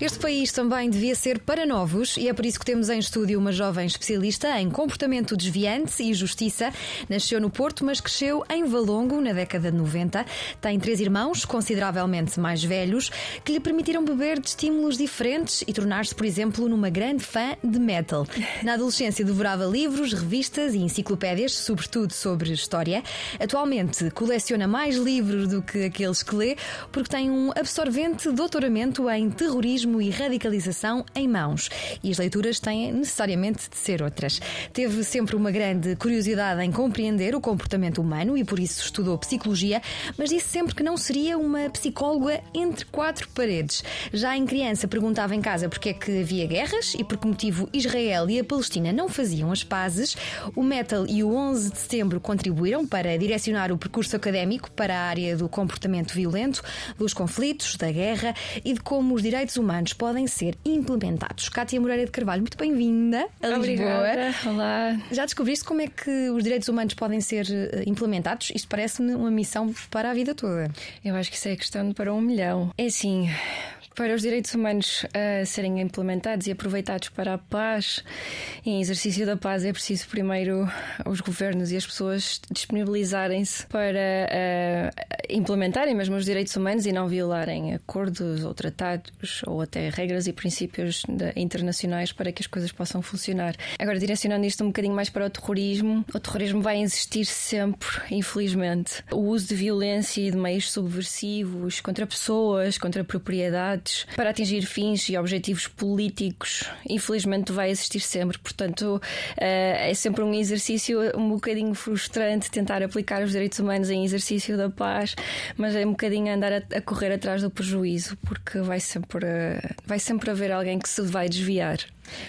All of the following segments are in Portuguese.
Este país também devia ser para novos e é por isso que temos em estúdio uma jovem especialista em comportamento desviante e justiça. Nasceu no Porto, mas cresceu em Valongo na década de 90. Tem três irmãos, consideravelmente mais velhos, que lhe permitiram beber de estímulos diferentes e tornar-se, por exemplo, numa grande fã de metal. Na adolescência devorava livros, revistas e enciclopédias, sobretudo sobre história. Atualmente coleciona mais livros do que aqueles que lê, porque tem um absorvente doutoramento em terrorismo e radicalização em mãos. E as leituras têm necessariamente de ser outras. Teve sempre uma grande curiosidade em compreender o comportamento humano e por isso estudou psicologia, mas disse sempre que não seria uma psicóloga entre quatro paredes. Já em criança perguntava em casa porque é que havia guerras e por que motivo Israel e a Palestina não faziam as pazes. O metal e o 11 de setembro contribuíram para direcionar o percurso académico para a área do comportamento violento, dos conflitos, da guerra e de como os direitos humanos podem ser implementados. Cátia Moreira de Carvalho, muito bem-vinda a Obrigada. Lisboa. Olá. Já descobriste como é que os direitos humanos podem ser eh, implementados? Isto parece-me uma missão para a vida toda. Eu acho que isso é questão para um milhão. É assim, para os direitos humanos uh, serem implementados e aproveitados para a paz em exercício da paz é preciso primeiro os governos e as pessoas disponibilizarem-se para uh, implementarem mesmo os direitos humanos e não violarem acordos ou tratados ou até regras e princípios de, internacionais para que as coisas possam funcionar. Agora, direcionando isto um bocadinho mais para o terrorismo, o terrorismo vai existir sempre, infelizmente. O uso de violência e de meios subversivos contra pessoas, contra propriedades, para atingir fins e objetivos políticos, infelizmente vai existir sempre. Portanto, é sempre um exercício um bocadinho frustrante tentar aplicar os direitos humanos em exercício da paz, mas é um bocadinho andar a correr atrás do prejuízo, porque vai sempre, vai sempre haver alguém que se vai desviar.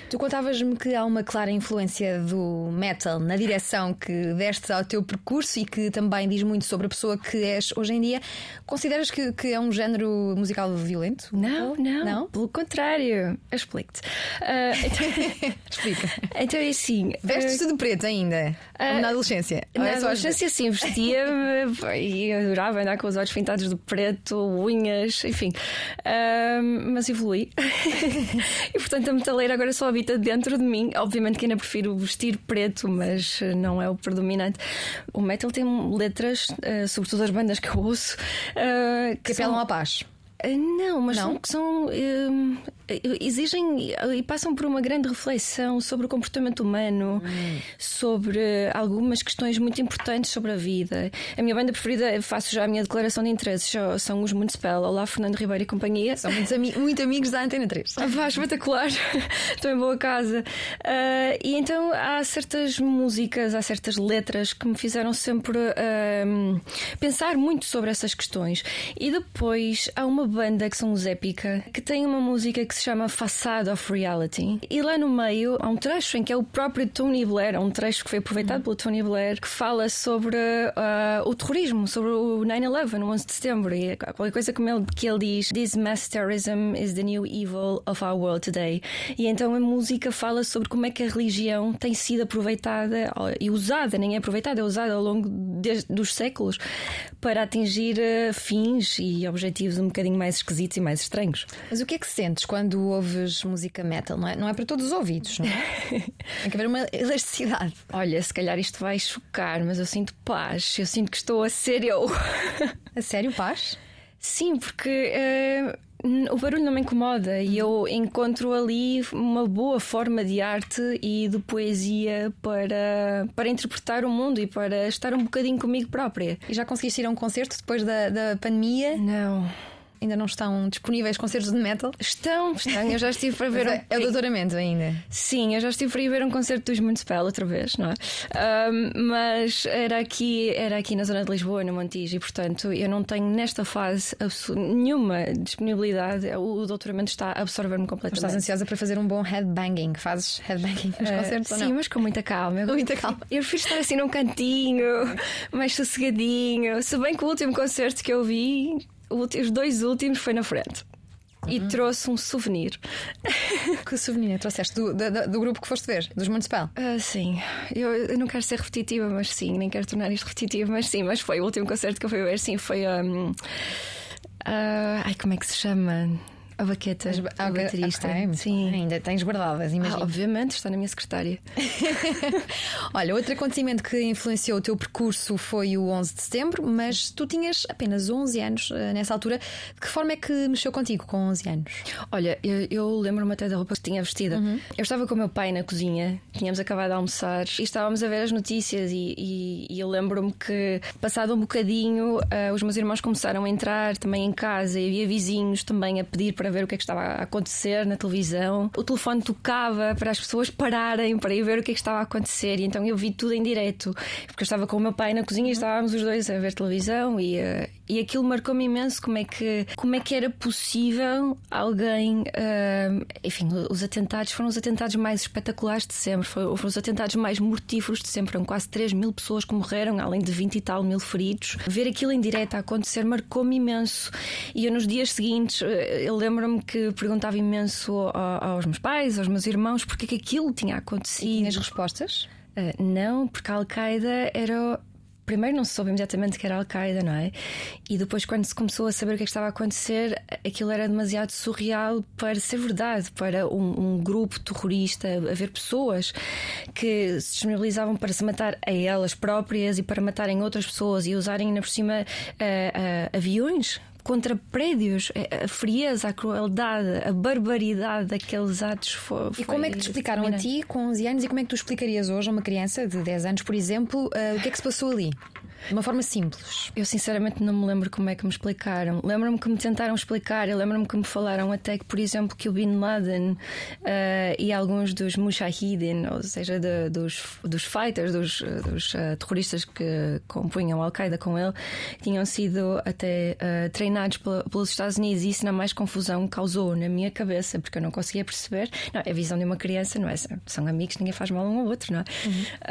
Tu contavas-me que há uma clara influência do metal na direção que deste ao teu percurso e que também diz muito sobre a pessoa que és hoje em dia. Consideras que, que é um género musical violento? Não, não. Não? Pelo contrário. Explico-te. Uh, então... Explica. Então é assim. Vestes-te de preto ainda? Uh, na adolescência? Na é adolescência, sim, vestia-me e adorava andar com os olhos pintados de preto, unhas, enfim. Uh, mas evolui. e portanto a metaleira agora só habita dentro de mim. Obviamente que ainda prefiro vestir preto, mas não é o predominante. O metal tem letras, uh, sobretudo as bandas que eu ouço, uh, que, que apelam são... à paz. Não, mas não? são, são exigem e passam por uma grande reflexão sobre o comportamento humano, hum. sobre algumas questões muito importantes sobre a vida. A minha banda preferida, faço já a minha declaração de interesses, são os Municipal, Olá Fernando Ribeiro e companhia. São muitos ami muito amigos da Antena 3. Ah, vá, espetacular, estou em boa casa. Uh, e então há certas músicas, há certas letras que me fizeram sempre uh, pensar muito sobre essas questões. E depois há uma banda que são os Épica, que tem uma música que se chama Facade of Reality. E lá no meio há um trecho em que é o próprio Tony Blair, um trecho que foi aproveitado pelo Tony Blair, que fala sobre uh, o terrorismo, sobre o 9-11, o 11 de setembro. E qualquer coisa como ele, que ele diz: This mass terrorism is the new evil of our world today. E então a música fala sobre como é que a religião tem sido aproveitada e usada, nem é aproveitada, é usada ao longo de, dos séculos para atingir uh, fins e objetivos um bocadinho mais esquisitos e mais estranhos. Mas o que é que sentes quando ouves música metal? Não é, não é para todos os ouvidos, não é? Tem que haver uma elasticidade. Olha, se calhar isto vai chocar, mas eu sinto paz. Eu sinto que estou a ser eu. A sério, paz? Sim, porque. Uh o barulho não me incomoda e eu encontro ali uma boa forma de arte e de poesia para, para interpretar o mundo e para estar um bocadinho comigo própria. E já conseguiste ir a um concerto depois da, da pandemia? Não. Ainda não estão disponíveis concertos de metal? Estão, estão. Eu já estive para ver. um... É, é o doutoramento ainda? Sim, eu já estive para ir ver um concerto dos Municipal outra vez, não é? Um, mas era aqui, era aqui na zona de Lisboa, no Montijo, e portanto eu não tenho nesta fase nenhuma disponibilidade. O doutoramento está a absorver-me completamente. Estás ansiosa para fazer um bom headbanging? Fazes headbanging nos uh, concertos? Sim, mas com muita calma. Com muita calma. Eu prefiro estar assim num cantinho, mais sossegadinho. Se bem que o último concerto que eu vi, os dois últimos, foi na frente. E uhum. trouxe um souvenir. Que souvenir trouxeste? Do, do, do, grupo que foste ver? Dos Municipal? Uh, sim. Eu, eu, não quero ser repetitiva, mas sim. Nem quero tornar isto repetitivo, mas sim. Mas foi o último concerto que eu fui ver. Sim, foi. Um, uh, ai, como é que se chama? A baqueta, a baterista. Okay, Sim. Ainda tens guardadas, imagina. Ah, obviamente, está na minha secretária. Olha, outro acontecimento que influenciou o teu percurso foi o 11 de setembro, mas tu tinhas apenas 11 anos uh, nessa altura. De que forma é que mexeu contigo com 11 anos? Olha, eu, eu lembro-me até da roupa que tinha vestida. Uhum. Eu estava com o meu pai na cozinha, tínhamos acabado de almoçar e estávamos a ver as notícias. E, e, e eu lembro-me que, passado um bocadinho, uh, os meus irmãos começaram a entrar também em casa e havia vizinhos também a pedir para ver o que é que estava a acontecer na televisão. O telefone tocava para as pessoas pararem para ir ver o que é que estava a acontecer. E então eu vi tudo em direto, porque eu estava com o meu pai na cozinha e estávamos os dois a ver televisão e, uh, e aquilo marcou-me imenso como é que como é que era possível alguém, uh, enfim, os atentados foram os atentados mais espetaculares de sempre, foram, foram os atentados mais mortíferos de sempre, foram quase 3 mil pessoas que morreram, além de 20 e tal mil feridos. Ver aquilo em direto a acontecer marcou-me imenso. E eu nos dias seguintes, eh, eu lembro lembro-me que perguntava imenso aos meus pais, aos meus irmãos, porque é que aquilo tinha acontecido. E tinhas respostas? Uh, não, porque a Al-Qaeda era. Primeiro não se soube imediatamente que era Al-Qaeda, não é? E depois, quando se começou a saber o que, é que estava a acontecer, aquilo era demasiado surreal para ser verdade, para um, um grupo terrorista, haver pessoas que se disponibilizavam para se matar a elas próprias e para matarem outras pessoas e usarem, ainda por cima, uh, uh, aviões contra prédios, a frieza, a crueldade, a barbaridade daqueles atos. Foi, e como é que te explicaram a ti com 11 anos e como é que tu explicarias hoje a uma criança de 10 anos, por exemplo, uh, o que é que se passou ali? De uma forma simples. Eu sinceramente não me lembro como é que me explicaram. Lembro-me que me tentaram explicar, eu lembro-me que me falaram até que, por exemplo, que o Bin Laden uh, e alguns dos Mujahideen, ou seja, de, dos, dos fighters, dos, dos uh, terroristas que compunham Al-Qaeda com ele, tinham sido até uh, treinados pelos Estados Unidos e isso na mais confusão causou na minha cabeça, porque eu não conseguia perceber. Não, é a visão de uma criança, não é? São amigos, ninguém faz mal um ao outro, não é?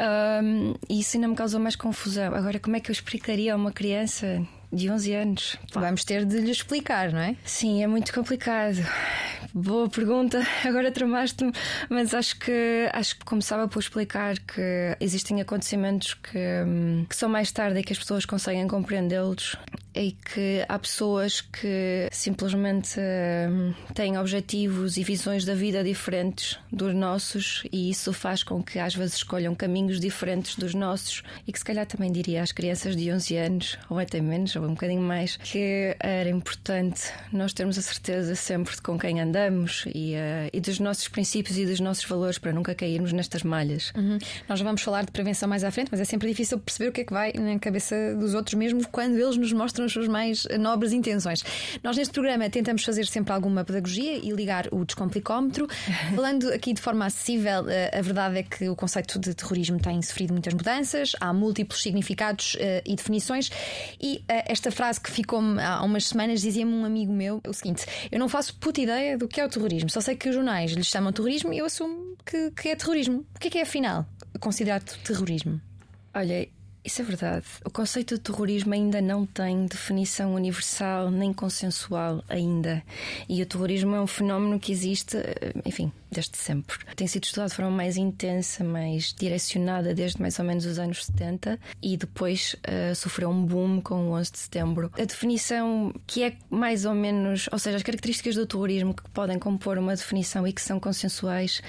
Uhum. e isso ainda me causou mais confusão. Agora, como é que eu explicaria a uma criança de 11 anos? Vamos ter de lhe explicar, não é? Sim, é muito complicado. Boa pergunta, agora tramaste-me, mas acho que acho que começava por explicar que existem acontecimentos que, hum, que são mais tarde e que as pessoas conseguem compreendê-los e que há pessoas que simplesmente hum, têm objetivos e visões da vida diferentes dos nossos e isso faz com que às vezes escolham caminhos diferentes dos nossos e que se calhar também diria às crianças de 11 anos ou até menos ou um bocadinho mais que era importante nós termos a certeza sempre de com quem andamos e, uh, e dos nossos princípios e dos nossos valores para nunca cairmos nestas malhas. Uhum. Nós vamos falar de prevenção mais à frente, mas é sempre difícil perceber o que é que vai na cabeça dos outros mesmo quando eles nos mostram mostram as suas mais nobres intenções. Nós neste programa tentamos fazer sempre alguma pedagogia e ligar o descomplicómetro. Falando aqui de forma acessível, eh, a verdade é que o conceito de terrorismo tem sofrido muitas mudanças, há múltiplos significados eh, e definições. E eh, esta frase que ficou-me há umas semanas dizia-me um amigo meu o seguinte: Eu não faço puta ideia do que é o terrorismo, só sei que os jornais lhe chamam terrorismo e eu assumo que, que é terrorismo. O que é que é afinal considerado terrorismo? Olha, isso é verdade. O conceito de terrorismo ainda não tem definição universal nem consensual ainda. E o terrorismo é um fenómeno que existe, eh, enfim, desde sempre. Tem sido estudado de forma mais intensa, mais direcionada desde mais ou menos os anos 70 e depois uh, sofreu um boom com o 11 de setembro. A definição que é mais ou menos, ou seja, as características do terrorismo que podem compor uma definição e que são consensuais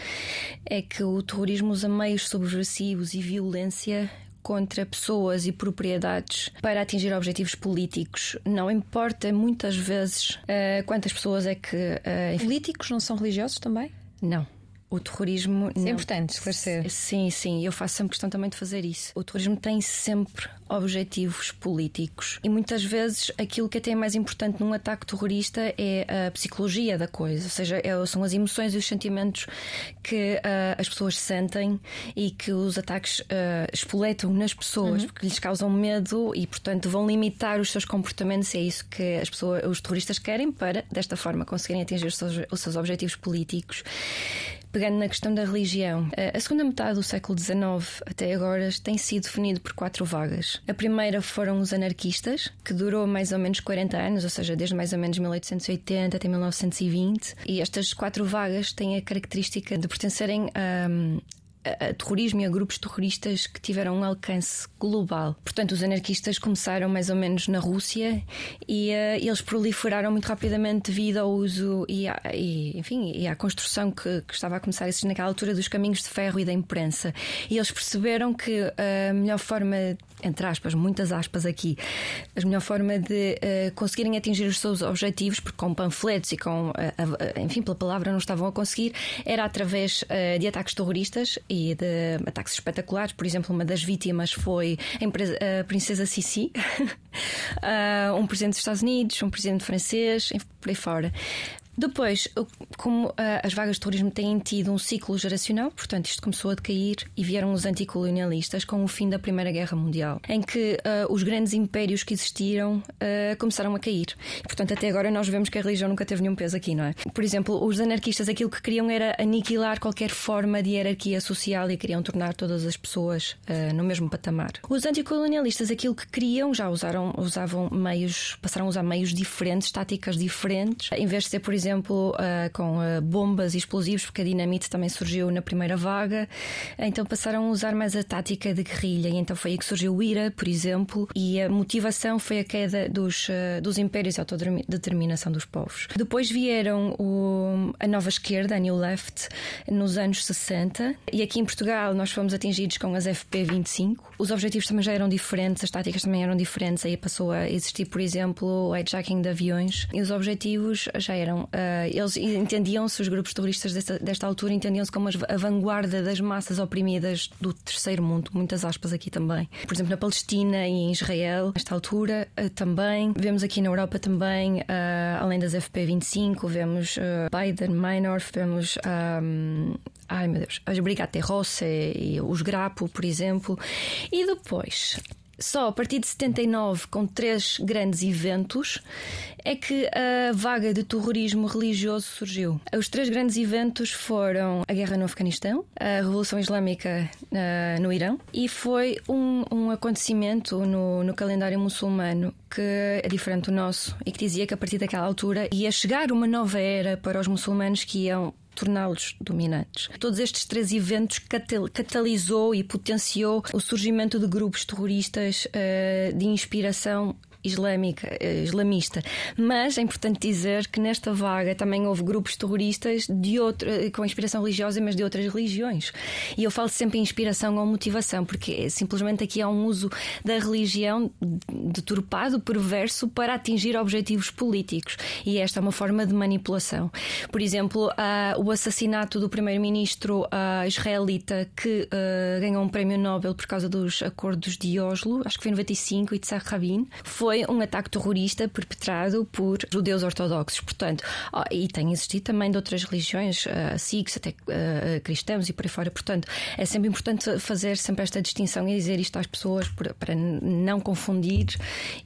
é que o terrorismo usa meios subversivos e violência contra pessoas e propriedades para atingir objetivos políticos. Não importa muitas vezes uh, quantas pessoas é que. Uh, Políticos não são religiosos também? Não. O terrorismo. Isso é importante esclarecer. Sim, sim, eu faço sempre questão também de fazer isso. O terrorismo tem sempre objetivos políticos e muitas vezes aquilo que até é mais importante num ataque terrorista é a psicologia da coisa, ou seja, é, são as emoções e os sentimentos que uh, as pessoas sentem e que os ataques uh, espoletam nas pessoas, uhum. porque lhes causam medo e, portanto, vão limitar os seus comportamentos. E é isso que as pessoas, os terroristas querem para, desta forma, conseguirem atingir os seus, os seus objetivos políticos. Pegando na questão da religião, a segunda metade do século XIX até agora tem sido definido por quatro vagas. A primeira foram os anarquistas, que durou mais ou menos 40 anos, ou seja, desde mais ou menos 1880 até 1920. E estas quatro vagas têm a característica de pertencerem a, a terrorismo e a grupos terroristas que tiveram um alcance global. Portanto, os anarquistas começaram mais ou menos na Rússia e uh, eles proliferaram muito rapidamente devido ao uso e, à, e enfim, e à construção que, que, estava a começar a existir naquela altura dos caminhos de ferro e da imprensa. E eles perceberam que a melhor forma entre aspas, muitas aspas aqui, a melhor forma de uh, conseguirem atingir os seus objetivos, porque com panfletos e com, uh, uh, enfim, pela palavra não estavam a conseguir, era através de ataques terroristas e de ataques espetaculares. Por exemplo, uma das vítimas foi a, a princesa Sissi, um presidente dos Estados Unidos, um presidente francês, por aí fora. Depois, como uh, as vagas de turismo têm tido um ciclo geracional, portanto, isto começou a decair e vieram os anticolonialistas com o fim da Primeira Guerra Mundial, em que uh, os grandes impérios que existiram uh, começaram a cair. E, portanto, até agora nós vemos que a religião nunca teve nenhum peso aqui, não é? Por exemplo, os anarquistas aquilo que queriam era aniquilar qualquer forma de hierarquia social e queriam tornar todas as pessoas no mesmo patamar. Os anticolonialistas aquilo que queriam já usaram, usavam meios, passaram a usar meios diferentes, táticas diferentes, em vez de ser, por exemplo, exemplo, uh, com uh, bombas e explosivos, porque a dinamite também surgiu na primeira vaga. Então passaram a usar mais a tática de guerrilha, e então foi aí que surgiu o IRA, por exemplo, e a motivação foi a queda dos, uh, dos impérios e a autodeterminação dos povos. Depois vieram o, a nova esquerda, a New Left, nos anos 60, e aqui em Portugal nós fomos atingidos com as FP25. Os objetivos também já eram diferentes, as táticas também eram diferentes, aí passou a existir, por exemplo, o hijacking de aviões, e os objetivos já eram eles entendiam-se, os grupos terroristas desta, desta altura entendiam-se como a vanguarda das massas oprimidas do terceiro mundo, muitas aspas aqui também. Por exemplo, na Palestina e em Israel, nesta altura uh, também. Vemos aqui na Europa também, uh, além das FP25, vemos Biden, Minor, vemos. Um, ai meu Deus, as Brigate Rosse e os Grapo, por exemplo. E depois, só a partir de 79, com três grandes eventos, é que a vaga de terrorismo religioso surgiu. Os três grandes eventos foram a guerra no Afeganistão, a Revolução Islâmica uh, no Irão e foi um, um acontecimento no, no calendário muçulmano que é diferente do nosso e que dizia que a partir daquela altura ia chegar uma nova era para os muçulmanos que iam torná-los dominantes. Todos estes três eventos catalisou e potenciou o surgimento de grupos terroristas uh, de inspiração islâmica, eh, islamista. Mas é importante dizer que nesta vaga também houve grupos terroristas de outro, eh, com inspiração religiosa, mas de outras religiões. E eu falo sempre em inspiração ou motivação, porque simplesmente aqui há um uso da religião deturpado, perverso, para atingir objetivos políticos. E esta é uma forma de manipulação. Por exemplo, o assassinato do primeiro-ministro israelita que uh, ganhou um prémio Nobel por causa dos acordos de Oslo, acho que foi em 95, Itzhak Rabin, foi foi um ataque terrorista perpetrado por judeus ortodoxos. Portanto, oh, e tem existido também de outras religiões, uh, sikhs, até uh, cristãos e por aí fora. Portanto, é sempre importante fazer sempre esta distinção e dizer isto às pessoas para não confundir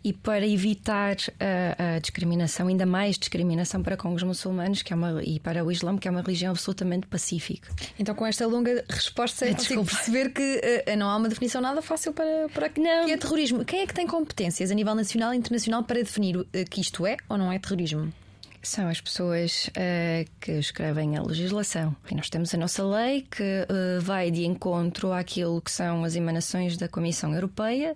e para evitar a, a discriminação, ainda mais discriminação para com os muçulmanos que é uma, e para o Islã, que é uma religião absolutamente pacífica. Então, com esta longa resposta, é consigo perceber que uh, não há uma definição nada fácil para, para não. que é terrorismo. Quem é que tem competências a nível nacional? Nacional e internacional para definir eh, que isto é ou não é terrorismo? São as pessoas uh, que escrevem a legislação. E nós temos a nossa lei que uh, vai de encontro àquilo que são as emanações da Comissão Europeia,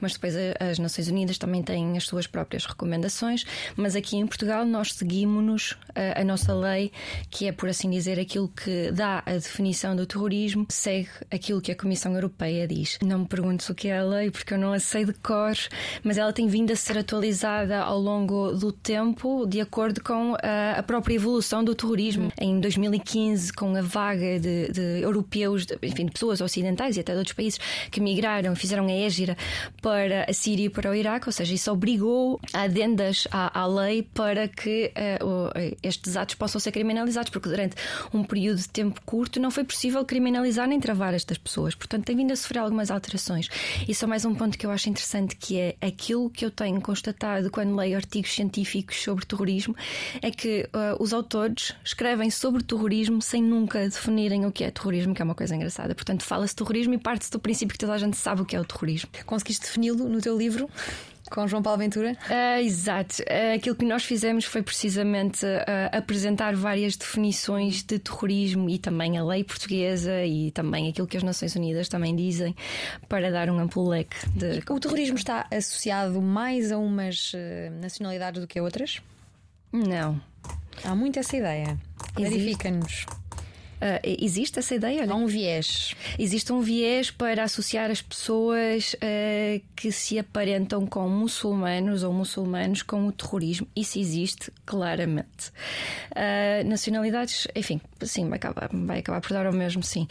mas depois a, as Nações Unidas também têm as suas próprias recomendações. Mas aqui em Portugal nós seguimos-nos uh, a nossa lei, que é, por assim dizer, aquilo que dá a definição do terrorismo, segue aquilo que a Comissão Europeia diz. Não me perguntes o que é a lei, porque eu não a sei de cor, mas ela tem vindo a ser atualizada ao longo do tempo, de acordo com com a, a própria evolução do terrorismo. Em 2015, com a vaga de, de europeus, de, enfim, de pessoas ocidentais e até de outros países que migraram, fizeram a égira para a Síria e para o Iraque, ou seja, isso obrigou adendas à, à lei para que uh, estes atos possam ser criminalizados, porque durante um período de tempo curto não foi possível criminalizar nem travar estas pessoas. Portanto, tem vindo a sofrer algumas alterações. E só mais um ponto que eu acho interessante, que é aquilo que eu tenho constatado quando leio artigos científicos sobre terrorismo, é que uh, os autores escrevem sobre terrorismo sem nunca definirem o que é terrorismo, que é uma coisa engraçada. Portanto, fala-se terrorismo e parte-se do princípio que toda a gente sabe o que é o terrorismo. Conseguiste defini-lo no teu livro? com João Paulo Ventura? Uh, exato. Uh, aquilo que nós fizemos foi precisamente uh, apresentar várias definições de terrorismo e também a lei portuguesa e também aquilo que as Nações Unidas também dizem para dar um amplo leque de. O terrorismo está associado mais a umas nacionalidades do que a outras? Não. Há muito essa ideia. Verifica-nos. Uh, existe essa ideia? Olha. Há um viés. Existe um viés para associar as pessoas uh, que se aparentam com muçulmanos ou muçulmanos com o terrorismo. Isso existe claramente. Uh, nacionalidades, enfim, sim, vai acabar, vai acabar por dar ao mesmo, sim.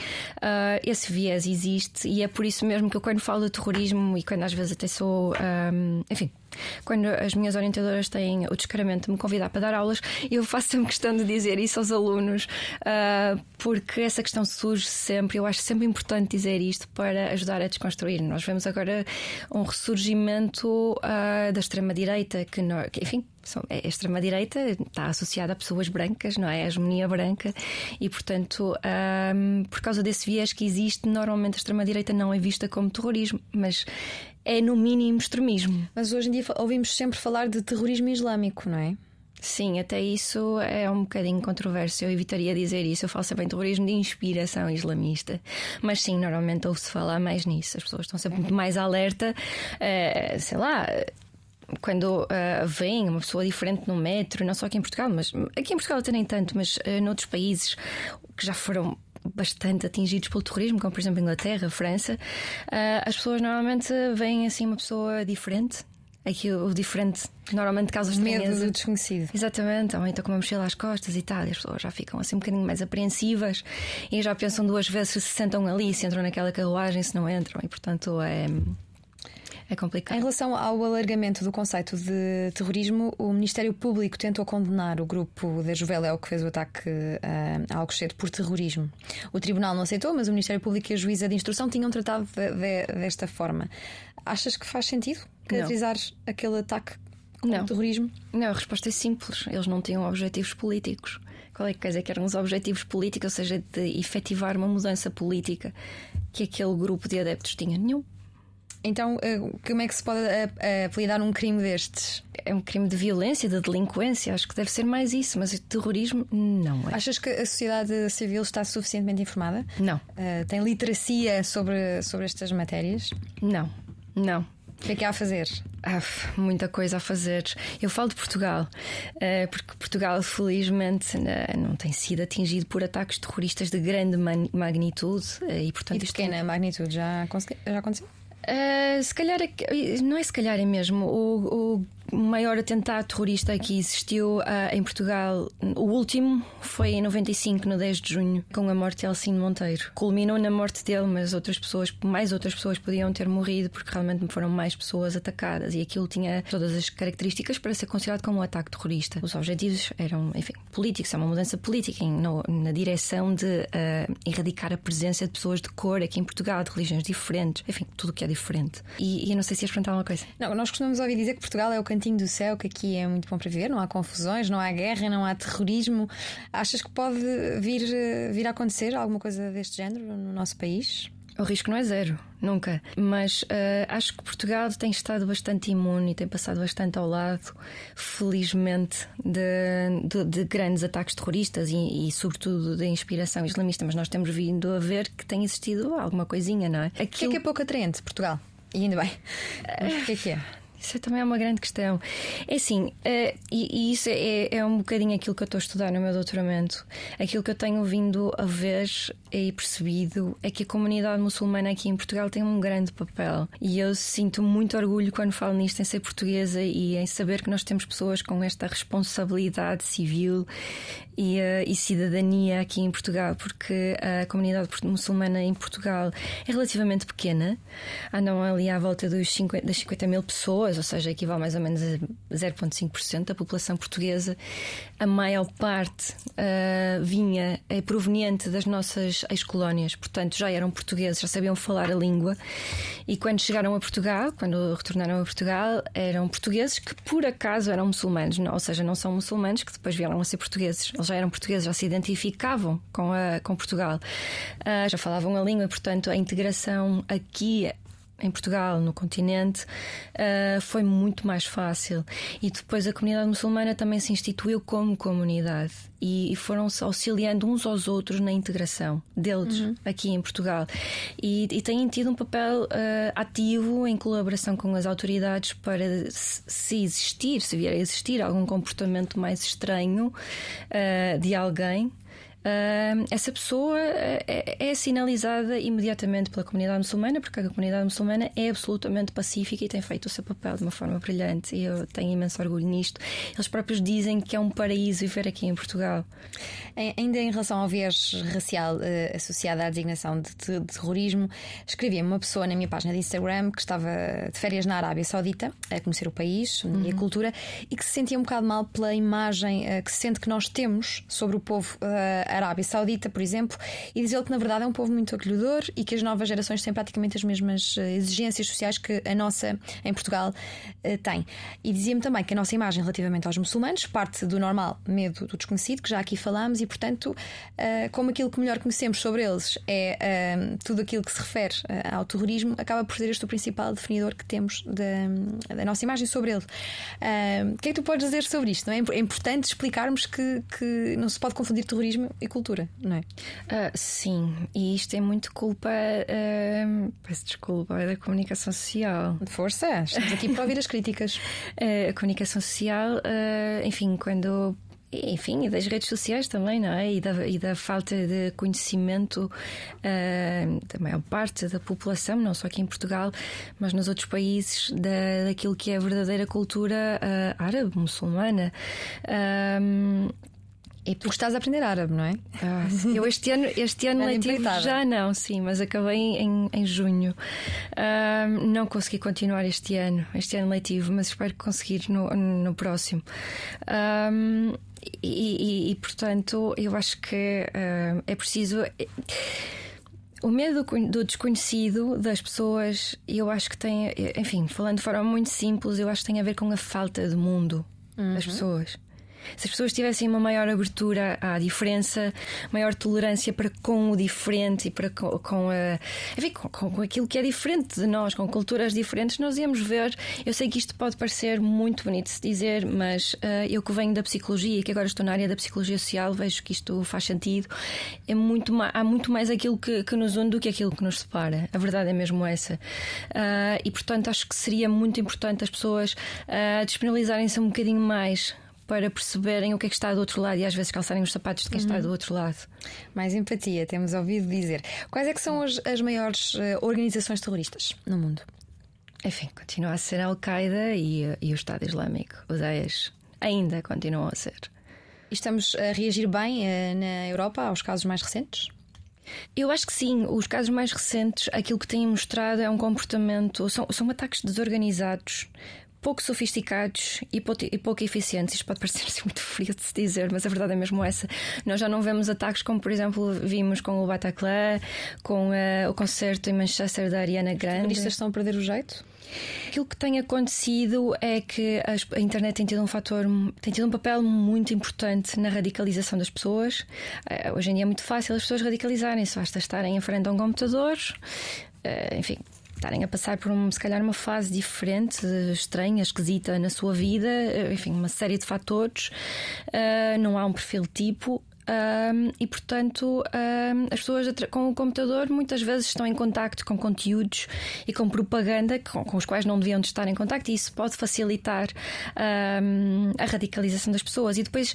esse viés existe e é por isso mesmo que eu, quando falo de terrorismo e quando às vezes até sou, um, enfim, quando as minhas orientadoras têm o descaramento de me convidar para dar aulas, eu faço sempre questão de dizer isso aos alunos, uh, porque essa questão surge sempre. Eu acho sempre importante dizer isto para ajudar a desconstruir. Nós vemos agora um ressurgimento uh, da extrema-direita, que, que, enfim, é, a extrema-direita está associada a pessoas brancas, não é? A hegemonia branca, e portanto, um, por causa desse viés que existe, normalmente a extrema-direita não é vista como terrorismo, mas é no mínimo extremismo. Mas hoje em dia ouvimos sempre falar de terrorismo islâmico, não é? Sim, até isso é um bocadinho controverso. Eu evitaria dizer isso. Eu falo sempre em terrorismo de inspiração islamista. Mas sim, normalmente ouve-se falar mais nisso. As pessoas estão sempre muito mais alerta. Uh, sei lá quando uh, vem uma pessoa diferente no metro, não só aqui em Portugal, mas aqui em Portugal até nem tanto, mas uh, noutros países que já foram bastante atingidos pelo terrorismo, como por exemplo Inglaterra, França, uh, as pessoas normalmente veem assim uma pessoa diferente. Aqui o diferente normalmente causa medo do desconhecido. Exatamente, ou então com uma mochila às costas e tal, e as pessoas já ficam assim um bocadinho mais apreensivas e já pensam duas vezes se se sentam ali, se entram naquela carruagem, se não entram, e portanto é. É complicado. Em relação ao alargamento do conceito de terrorismo, o Ministério Público tentou condenar o grupo da Juveléu que fez o ataque uh, a Alcochete por terrorismo. O Tribunal não aceitou, mas o Ministério Público e a Juíza de Instrução tinham tratado de, de, desta forma. Achas que faz sentido caracterizar aquele ataque como não. terrorismo? Não, a resposta é simples. Eles não tinham objetivos políticos. Qual é que quer dizer que eram os objetivos políticos, ou seja, de efetivar uma mudança política que aquele grupo de adeptos tinha? Nenhum. Então, eh, como é que se pode eh, eh, apelidar um crime destes? É um crime de violência, de delinquência, acho que deve ser mais isso, mas terrorismo não é. Achas que a sociedade civil está suficientemente informada? Não. Uh, tem literacia sobre, sobre estas matérias? Não, não. O que é que há a fazer? Ah, muita coisa a fazer. Eu falo de Portugal, porque Portugal, felizmente, não tem sido atingido por ataques terroristas de grande magnitude e, portanto, e de pequena é... magnitude já, já aconteceu? Uh, se calhar, é não é se calhar é mesmo. O, o o maior atentado terrorista que existiu uh, em Portugal, o último, foi em 95, no 10 de junho, com a morte de Alcino Monteiro. Culminou na morte dele, mas outras pessoas, mais outras pessoas podiam ter morrido porque realmente foram mais pessoas atacadas e aquilo tinha todas as características para ser considerado como um ataque terrorista. Os objetivos eram, enfim, políticos, é uma mudança política em, no, na direção de uh, erradicar a presença de pessoas de cor aqui em Portugal, de religiões diferentes, enfim, tudo o que é diferente. E, e eu não sei se ias perguntar uma coisa. Não, nós costumamos ouvir dizer que Portugal é o cantinho do céu, que aqui é muito bom para viver, não há confusões, não há guerra, não há terrorismo. Achas que pode vir, vir a acontecer alguma coisa deste género no nosso país? O risco não é zero, nunca. Mas uh, acho que Portugal tem estado bastante imune e tem passado bastante ao lado, felizmente, de, de, de grandes ataques terroristas e, e, sobretudo, de inspiração islamista. Mas nós temos vindo a ver que tem existido alguma coisinha, não é? Aquilo... O que é que é pouco atraente, Portugal? E ainda bem. Mas o que é que é? Isso também é uma grande questão. É assim, uh, e, e, isso é, é, um bocadinho aquilo que eu estou a estudar no meu doutoramento. Aquilo que eu tenho vindo a ver e percebido é que a comunidade muçulmana aqui em Portugal tem um grande papel. E eu sinto muito orgulho quando falo nisto, em ser portuguesa e em saber que nós temos pessoas com esta responsabilidade civil e, uh, e cidadania aqui em Portugal, porque a comunidade muçulmana em Portugal é relativamente pequena, andam ali à volta dos 50, das 50 mil pessoas ou seja, equivale mais ou menos a 0,5% da população portuguesa. A maior parte uh, vinha, é proveniente das nossas ex-colónias, portanto já eram portugueses, já sabiam falar a língua. E quando chegaram a Portugal, quando retornaram a Portugal, eram portugueses que por acaso eram muçulmanos, ou seja, não são muçulmanos que depois vieram a ser portugueses. Eles já eram portugueses, já se identificavam com, a, com Portugal, uh, já falavam a língua, portanto a integração aqui em Portugal, no continente, uh, foi muito mais fácil. E depois a comunidade muçulmana também se instituiu como comunidade e, e foram-se auxiliando uns aos outros na integração deles uhum. aqui em Portugal. E, e, têm tido um papel uh, ativo em colaboração com as autoridades para, se existir, se vier a existir algum comportamento mais estranho uh, de alguém, Uh, essa pessoa é, é, é, sinalizada imediatamente pela comunidade muçulmana, porque a comunidade muçulmana é absolutamente pacífica e tem feito o seu papel de uma forma brilhante. E eu tenho imenso orgulho nisto. Eles próprios dizem que é um paraíso viver aqui em Portugal. Ainda em relação ao viés racial uh, associado à designação de, de, de terrorismo, escrevia uma pessoa na minha página de Instagram que estava de férias na Arábia Saudita a conhecer o país uhum. e a cultura e que se sentia um bocado mal pela imagem uh, que se sente que nós temos sobre o povo uh, Arábia Saudita, por exemplo, e diz ele que na verdade é um povo muito acolhedor e que as novas gerações têm praticamente as mesmas eh, exigências sociais que a nossa em Portugal eh, tem. E dizia-me também que a nossa imagem relativamente aos muçulmanos parte do normal medo do desconhecido, que já aqui falámos, e portanto, eh, como aquilo que melhor conhecemos sobre eles é tudo aquilo que se refere ao terrorismo, acaba por ser este o principal definidor que temos da, da nossa imagem sobre ele. O que é que tu podes dizer sobre isto? Não é? é importante explicarmos que, que não se pode confundir terrorismo e cultura, não é? Uh, sim, e isto é muito culpa, uh, peço desculpa, é da comunicação social. De força, estamos aqui para ouvir as críticas. Uh, a comunicação social, enfim, quando enfim, e das redes sociais também, não é? E da, e da falta de conhecimento uh, da maior parte da população, não só aqui em Portugal, mas nos outros países, da, daquilo que é a verdadeira cultura uh, árabe, muçulmana. E tu estás a aprender árabe, não é? Ah, eu este ano, este ano letivo já não, sim, mas acabei em, em junho. Uh, não consegui continuar este ano, este ano letivo, mas espero conseguir no, no próximo. Uh, e, e, e, portanto, eu acho que uh, é preciso. O medo do desconhecido das pessoas, eu acho que tem, enfim, falando de forma muito simples, eu acho que tem a ver com a falta de mundo uhum. das pessoas. Se as pessoas tivessem uma maior abertura à diferença, maior tolerância para com o diferente e para com, com a, enfim, com, com, aquilo que é diferente de nós, com culturas diferentes, nós íamos ver. Eu sei que isto pode parecer muito bonito de se dizer, mas uh, eu que venho da psicologia e que agora estou na área da psicologia social, vejo que isto faz sentido. É muito há muito mais aquilo que, que nos une do que aquilo que nos separa. A verdade é mesmo essa. Uh, e portanto acho que seria muito importante as pessoas uh, disponibilizarem-se um bocadinho mais para perceberem o que é que está do outro lado e às vezes calçarem os sapatos de quem uhum. está do outro lado. Mais empatia, temos ouvido dizer. Quais é que são as, as maiores uh, organizações terroristas no mundo? Enfim, continua a ser a Al-Qaeda e, e, o Estado Islâmico. O Daesh ainda continuam a ser. E estamos a reagir bem uh, na Europa aos casos mais recentes? Eu acho que sim. Os casos mais recentes, aquilo que têm mostrado é um comportamento. São, são ataques desorganizados, pouco sofisticados e pouco, e pouco eficientes. Isto pode parecer assim, muito frio de se dizer, mas a verdade é mesmo essa. Nós já não vemos ataques como, por exemplo, vimos com o Bataclan, com uh, o concerto em Manchester da Ariana Grande. Os estão a perder o jeito? Aquilo que tem acontecido é que a internet tem tido um fator, tem tido um papel muito importante na radicalização das pessoas. Uh, hoje em dia é muito fácil as pessoas radicalizarem, basta estarem em frente a um computador, uh, enfim, estarem a passar por, um, se calhar, uma fase diferente, estranha, esquisita na sua vida, enfim, uma série de fatores. Uh, não há um perfil tipo. um, e, portanto, um, as pessoas com o computador muitas vezes estão em contacto com conteúdos e com propaganda com, com os quais não deviam de estar em contacto, e isso pode facilitar um, a radicalização das pessoas. E depois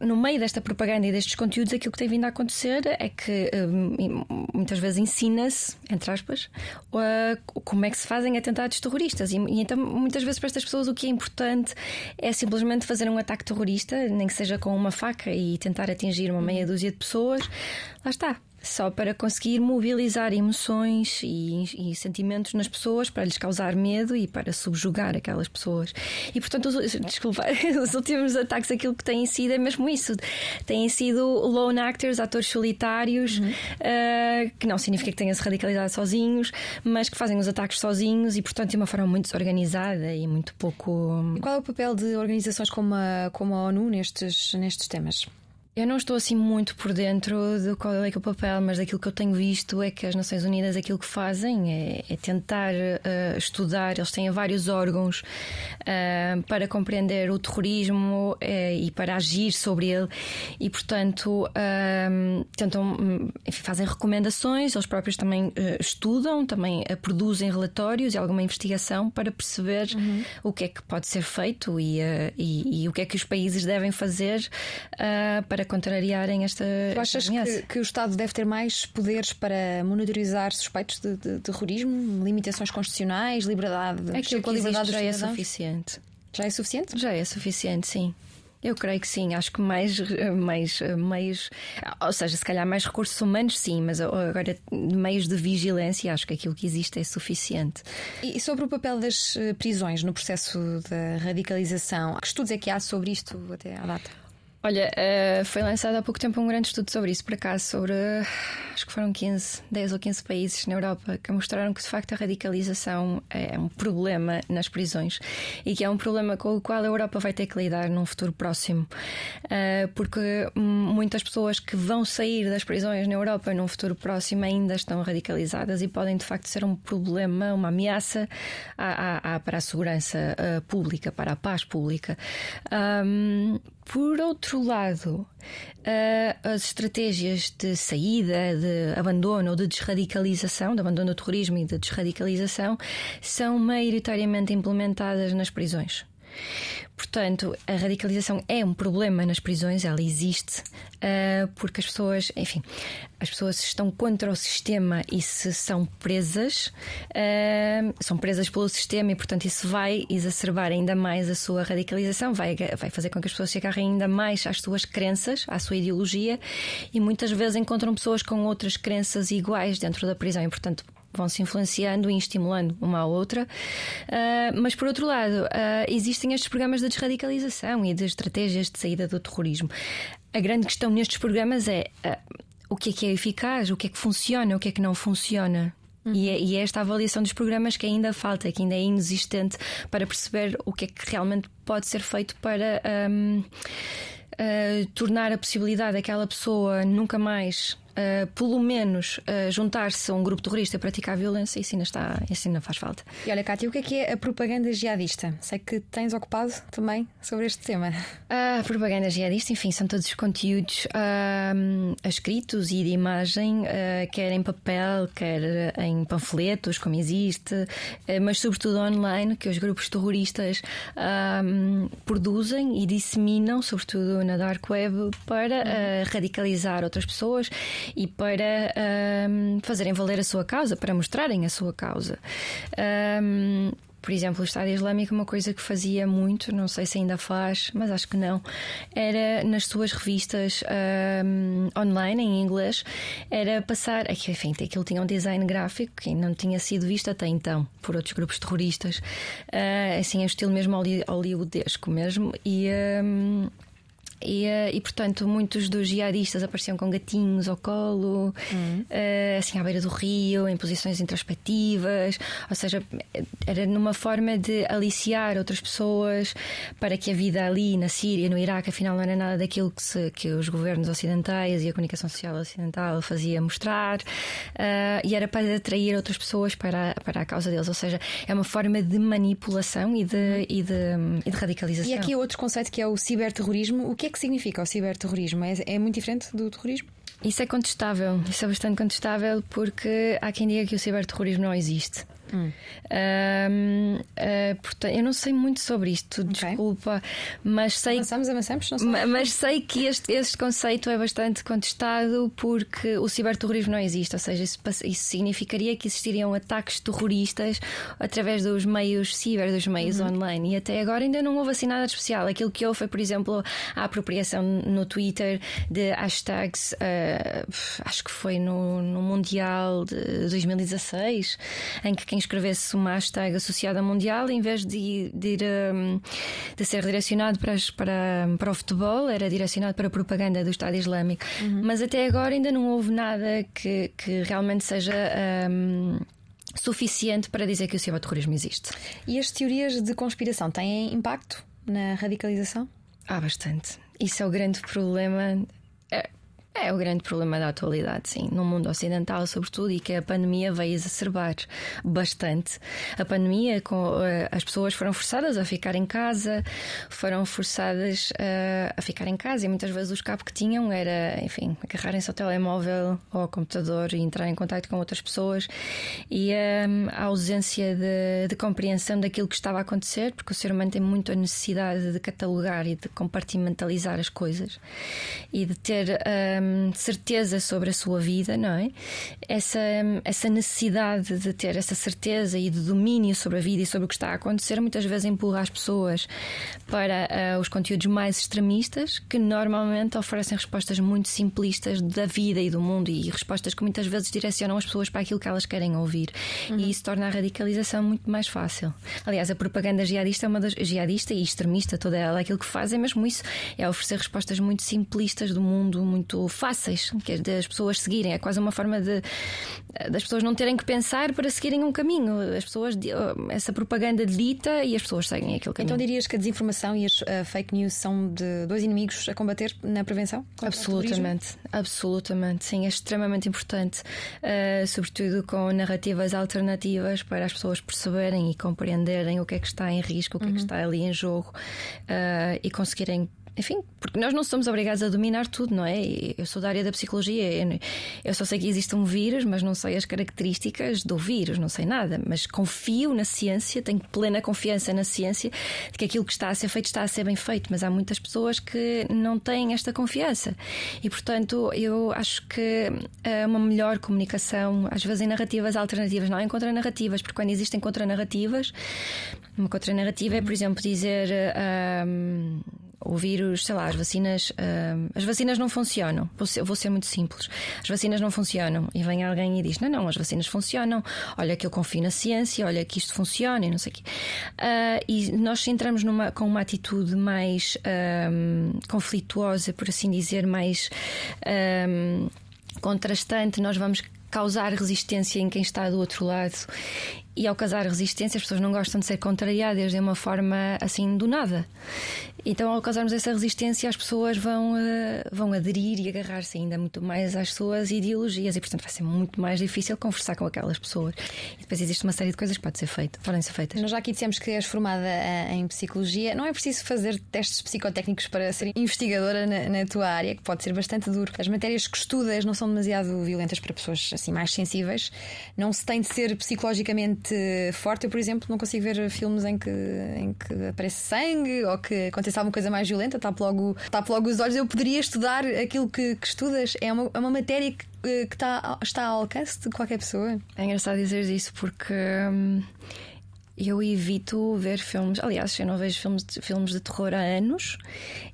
no meio desta propaganda e destes conteúdos, aquilo que tem vindo a acontecer é que hum, muitas vezes ensina-se, entre aspas, como é que se fazem atentados terroristas. E, então, muitas vezes, para estas pessoas, o que é importante é simplesmente fazer um ataque terrorista, nem que seja com uma faca e tentar atingir uma meia dúzia de pessoas. Lá está só para conseguir mobilizar emoções e, e, sentimentos nas pessoas para lhes causar medo e para subjugar aquelas pessoas. E portanto, os, desculpa, os últimos ataques, aquilo que têm sido é mesmo isso: têm sido lone actors, atores solitários, uhum. uh, que não significa que tenham-se radicalizado sozinhos, mas que fazem os ataques sozinhos e, portanto, de uma forma muito desorganizada e muito pouco. E qual é o papel de organizações como a, como a ONU nestes, nestes temas? Eu não estou assim muito por dentro de qual é, é o papel, mas daquilo que eu tenho visto é que as Nações Unidas aquilo que fazem é, é tentar uh, estudar, eles têm vários órgãos uh, para compreender o terrorismo uh, e para agir sobre ele e, portanto, tentam, enfim, fazem recomendações, eles próprios também estudam, também produzem relatórios e alguma investigação para perceber uhum. o que é que pode ser feito e, e, e, o que é que os países devem fazer para contrariarem esta. Tu achas que, que, o Estado deve ter mais poderes para monitorizar suspeitos de, de, terrorismo, limitações constitucionais, liberdade, é que a liberdade já é suficiente. Já é suficiente? Já é suficiente, sim. Eu creio que sim, acho que mais, mais meios, ou seja, se calhar mais recursos humanos, sim, mas agora meios de vigilância, acho que aquilo que existe é suficiente. E sobre o papel das eh, prisões no processo da radicalização, que estudos é que há sobre isto até à data? Olha, uh, foi lançado há pouco tempo um grande estudo sobre isso, por acaso, sobre acho que foram 15, 10 ou 15 países na Europa que mostraram que de facto a radicalização é um problema nas prisões e que é um problema com o qual a Europa vai ter que lidar num futuro próximo. Uh, porque muitas pessoas que vão sair das prisões na Europa num futuro próximo ainda estão radicalizadas e podem de facto ser um problema, uma ameaça à, à, à, para a segurança uh, pública, para a paz pública. Um, por outro lado, uh, as estratégias de saída, de abandono ou de desradicalização, de abandono do terrorismo e de desradicalização, são maioritariamente implementadas nas prisões. Portanto, a radicalização é um problema nas prisões, ela existe, uh, porque as pessoas, enfim, as pessoas estão contra o sistema e se são presas, uh, são presas pelo sistema e, portanto, isso vai exacerbar ainda mais a sua radicalização, vai, vai fazer com que as pessoas se agarrem ainda mais às suas crenças, à sua ideologia e muitas vezes encontram pessoas com outras crenças iguais dentro da prisão e, portanto, vão se influenciando e estimulando uma à outra. Uh, mas, por outro lado, uh, existem estes programas de desradicalização e de estratégias de saída do terrorismo. A grande questão nestes programas é uh, o que é que é eficaz, o que é que funciona, o que é que não funciona. Uhum. E, é, e é esta avaliação dos programas que ainda falta, que ainda é inexistente para perceber o que é que realmente pode ser feito para. Um, tornar a possibilidade daquela pessoa nunca mais uh, pelo menos uh, juntar-se a um grupo terrorista e praticar violência, isso ainda, está, isso ainda faz falta. E olha, Cátia, o que é que é a propaganda jihadista? Sei que tens ocupado também sobre este tema. A propaganda jihadista, enfim, são todos os conteúdos uh, escritos e de imagem, quer em papel, quer em panfletos, como existe, mas sobretudo online, que os grupos terroristas produzem e disseminam, sobretudo na dark web, para radicalizar outras pessoas e para um, fazerem valer a sua causa, para mostrarem a sua causa. Um, por exemplo, o Estado Islâmico, uma coisa que fazia muito, não sei se ainda faz, mas acho que não, era nas suas revistas um, online, em inglês, era passar. Enfim, aquilo tinha um design gráfico que não tinha sido visto até então por outros grupos terroristas, uh, assim, é um estilo mesmo hollywoodesco mesmo, e. Um, e, eh, e, portanto, muitos dos jihadistas apareciam com gatinhos ao colo, uhum. uh, assim à beira do rio, em posições introspectivas, ou seja, era numa forma de aliciar outras pessoas para que a vida ali na Síria, no Iraque, afinal não era nada daquilo que, se, que os governos ocidentais e a comunicação social ocidental fazia mostrar, uh, e era para atrair outras pessoas para, para a causa deles, ou seja, é uma forma de manipulação e de, e de, e de radicalização. E aqui outro conceito que é o ciberterrorismo. O que é é que significa o ciberterrorismo? É, é muito diferente do terrorismo? Isso é contestável, isso é bastante contestável porque há quem diga que o ciberterrorismo não existe. Hum. Um, uh, ah, portanto, eu não sei muito sobre isto, okay. desculpa, mas sei. Avançamos, avançamos, mas, mas sei que este, este conceito é bastante contestado porque o ciberterrorismo não existe, ou seja, isso, isso significaria que existiriam ataques terroristas através dos meios ciber, dos meios uhum. online, e até agora ainda não houve assim nada de especial. Aquilo que houve foi, por exemplo, a apropriação no Twitter de hashtags, uh, acho que foi no, no Mundial de 2016, em que quem escrevesse uma hashtag associada mundial, em vez de, de, ir, um, de ser direcionado para, para, para o futebol, era direcionado para a propaganda do Estado Islâmico. Uhum. Mas até agora ainda não houve nada que, que realmente seja. Um, suficiente para dizer que o ciberterrorismo existe. E as teorias de conspiração têm impacto na radicalização? Há bastante. Isso é o grande problema. É, o grande problema da atualidade, sim, no mundo ocidental, sobretudo, e que a pandemia veio exacerbar bastante. A pandemia, com, eh, as pessoas foram forçadas a ficar em casa, foram forçadas a, eh, a ficar em casa, e muitas vezes o escape que tinham era, enfim, agarrarem-se ao telemóvel ou ao computador e entrar em contato com outras pessoas. E um, ehm, a ausência de, de compreensão daquilo que estava a acontecer, porque o ser humano tem muito a necessidade de catalogar e de compartimentalizar as coisas e de ter. Ehm, Hum, certeza sobre a sua vida, não é? Essa, hum, essa necessidade de ter essa certeza e de domínio sobre a vida e sobre o que está a acontecer muitas vezes empurra as pessoas para uh, os conteúdos mais extremistas que normalmente oferecem respostas muito simplistas da vida e do mundo e respostas que muitas vezes direcionam as pessoas para aquilo que elas querem ouvir uhum. e isso torna a radicalização muito mais fácil. Aliás, a propaganda jihadista é uma das jihadista e extremista toda ela aquilo que faz é mesmo isso, é oferecer respostas muito simplistas do mundo, muito fáceis, que das pessoas seguirem. É quase uma forma de das pessoas não terem que pensar para seguirem um caminho. As pessoas essa propaganda dita e as pessoas seguem aquele caminho. Então dirias que a desinformação e as uh, fake news são de dois inimigos a combater na prevenção? Absolutamente, absolutamente, sim, é extremamente importante, uh, sobretudo com narrativas alternativas para as pessoas perceberem e compreenderem o que é que está em risco, o que uhum. é que uhum. está ali em jogo uh, e conseguirem enfim, porque nós não somos obrigados a dominar tudo, não é? Eu sou da área da psicologia, eu só sei que existe um vírus, mas não sei as características do vírus, não sei nada. Mas confio na ciência, tenho plena confiança na ciência de que aquilo que está a ser feito está a ser bem feito, mas há muitas pessoas que não têm esta confiança. E, portanto, eu acho que é uma melhor comunicação, às vezes em narrativas alternativas, não em contranarrativas, porque quando existem contranarrativas, uma contranarrativa é, por exemplo, dizer. Um, o vírus, sei lá, as vacinas, uh, as vacinas não funcionam. Vou ser, vou ser, muito simples. As vacinas não funcionam. E vem alguém e diz: Não, não, as vacinas funcionam. Olha que eu confio na ciência, olha que isto funciona e não sei o quê. Uh, e nós entramos numa, com uma atitude mais um, conflituosa, por assim dizer, mais um, contrastante. Nós vamos causar resistência em quem está do outro lado e ao causar resistência, as pessoas não gostam de ser contrariadas de uma forma assim do nada. Então, ao causarmos essa resistência, as pessoas vão, uh, vão aderir e agarrar-se ainda muito mais às suas ideologias e, portanto, vai ser muito mais difícil conversar com aquelas pessoas. E depois existe uma série de coisas que pode ser feita, podem ser feitas. Nós já aqui dissemos que és formada uh, em psicologia. Não é preciso fazer testes psicotécnicos para ser investigadora na, na, tua área, que pode ser bastante duro. As matérias que estudas não são demasiado violentas para pessoas assim mais sensíveis. Não se tem de ser psicologicamente forte. Eu, por exemplo, não consigo ver filmes em que, em que aparece sangue ou que acontece alguma coisa mais violenta, tapo logo, tapo logo os olhos. Eu poderia estudar aquilo que, que estudas. É uma, é uma matéria que, que está, está ao alcance de qualquer pessoa. É engraçado dizer isso porque. Hum eu evito ver filmes. Aliás, eu não vejo filmes de, filmes de terror há anos.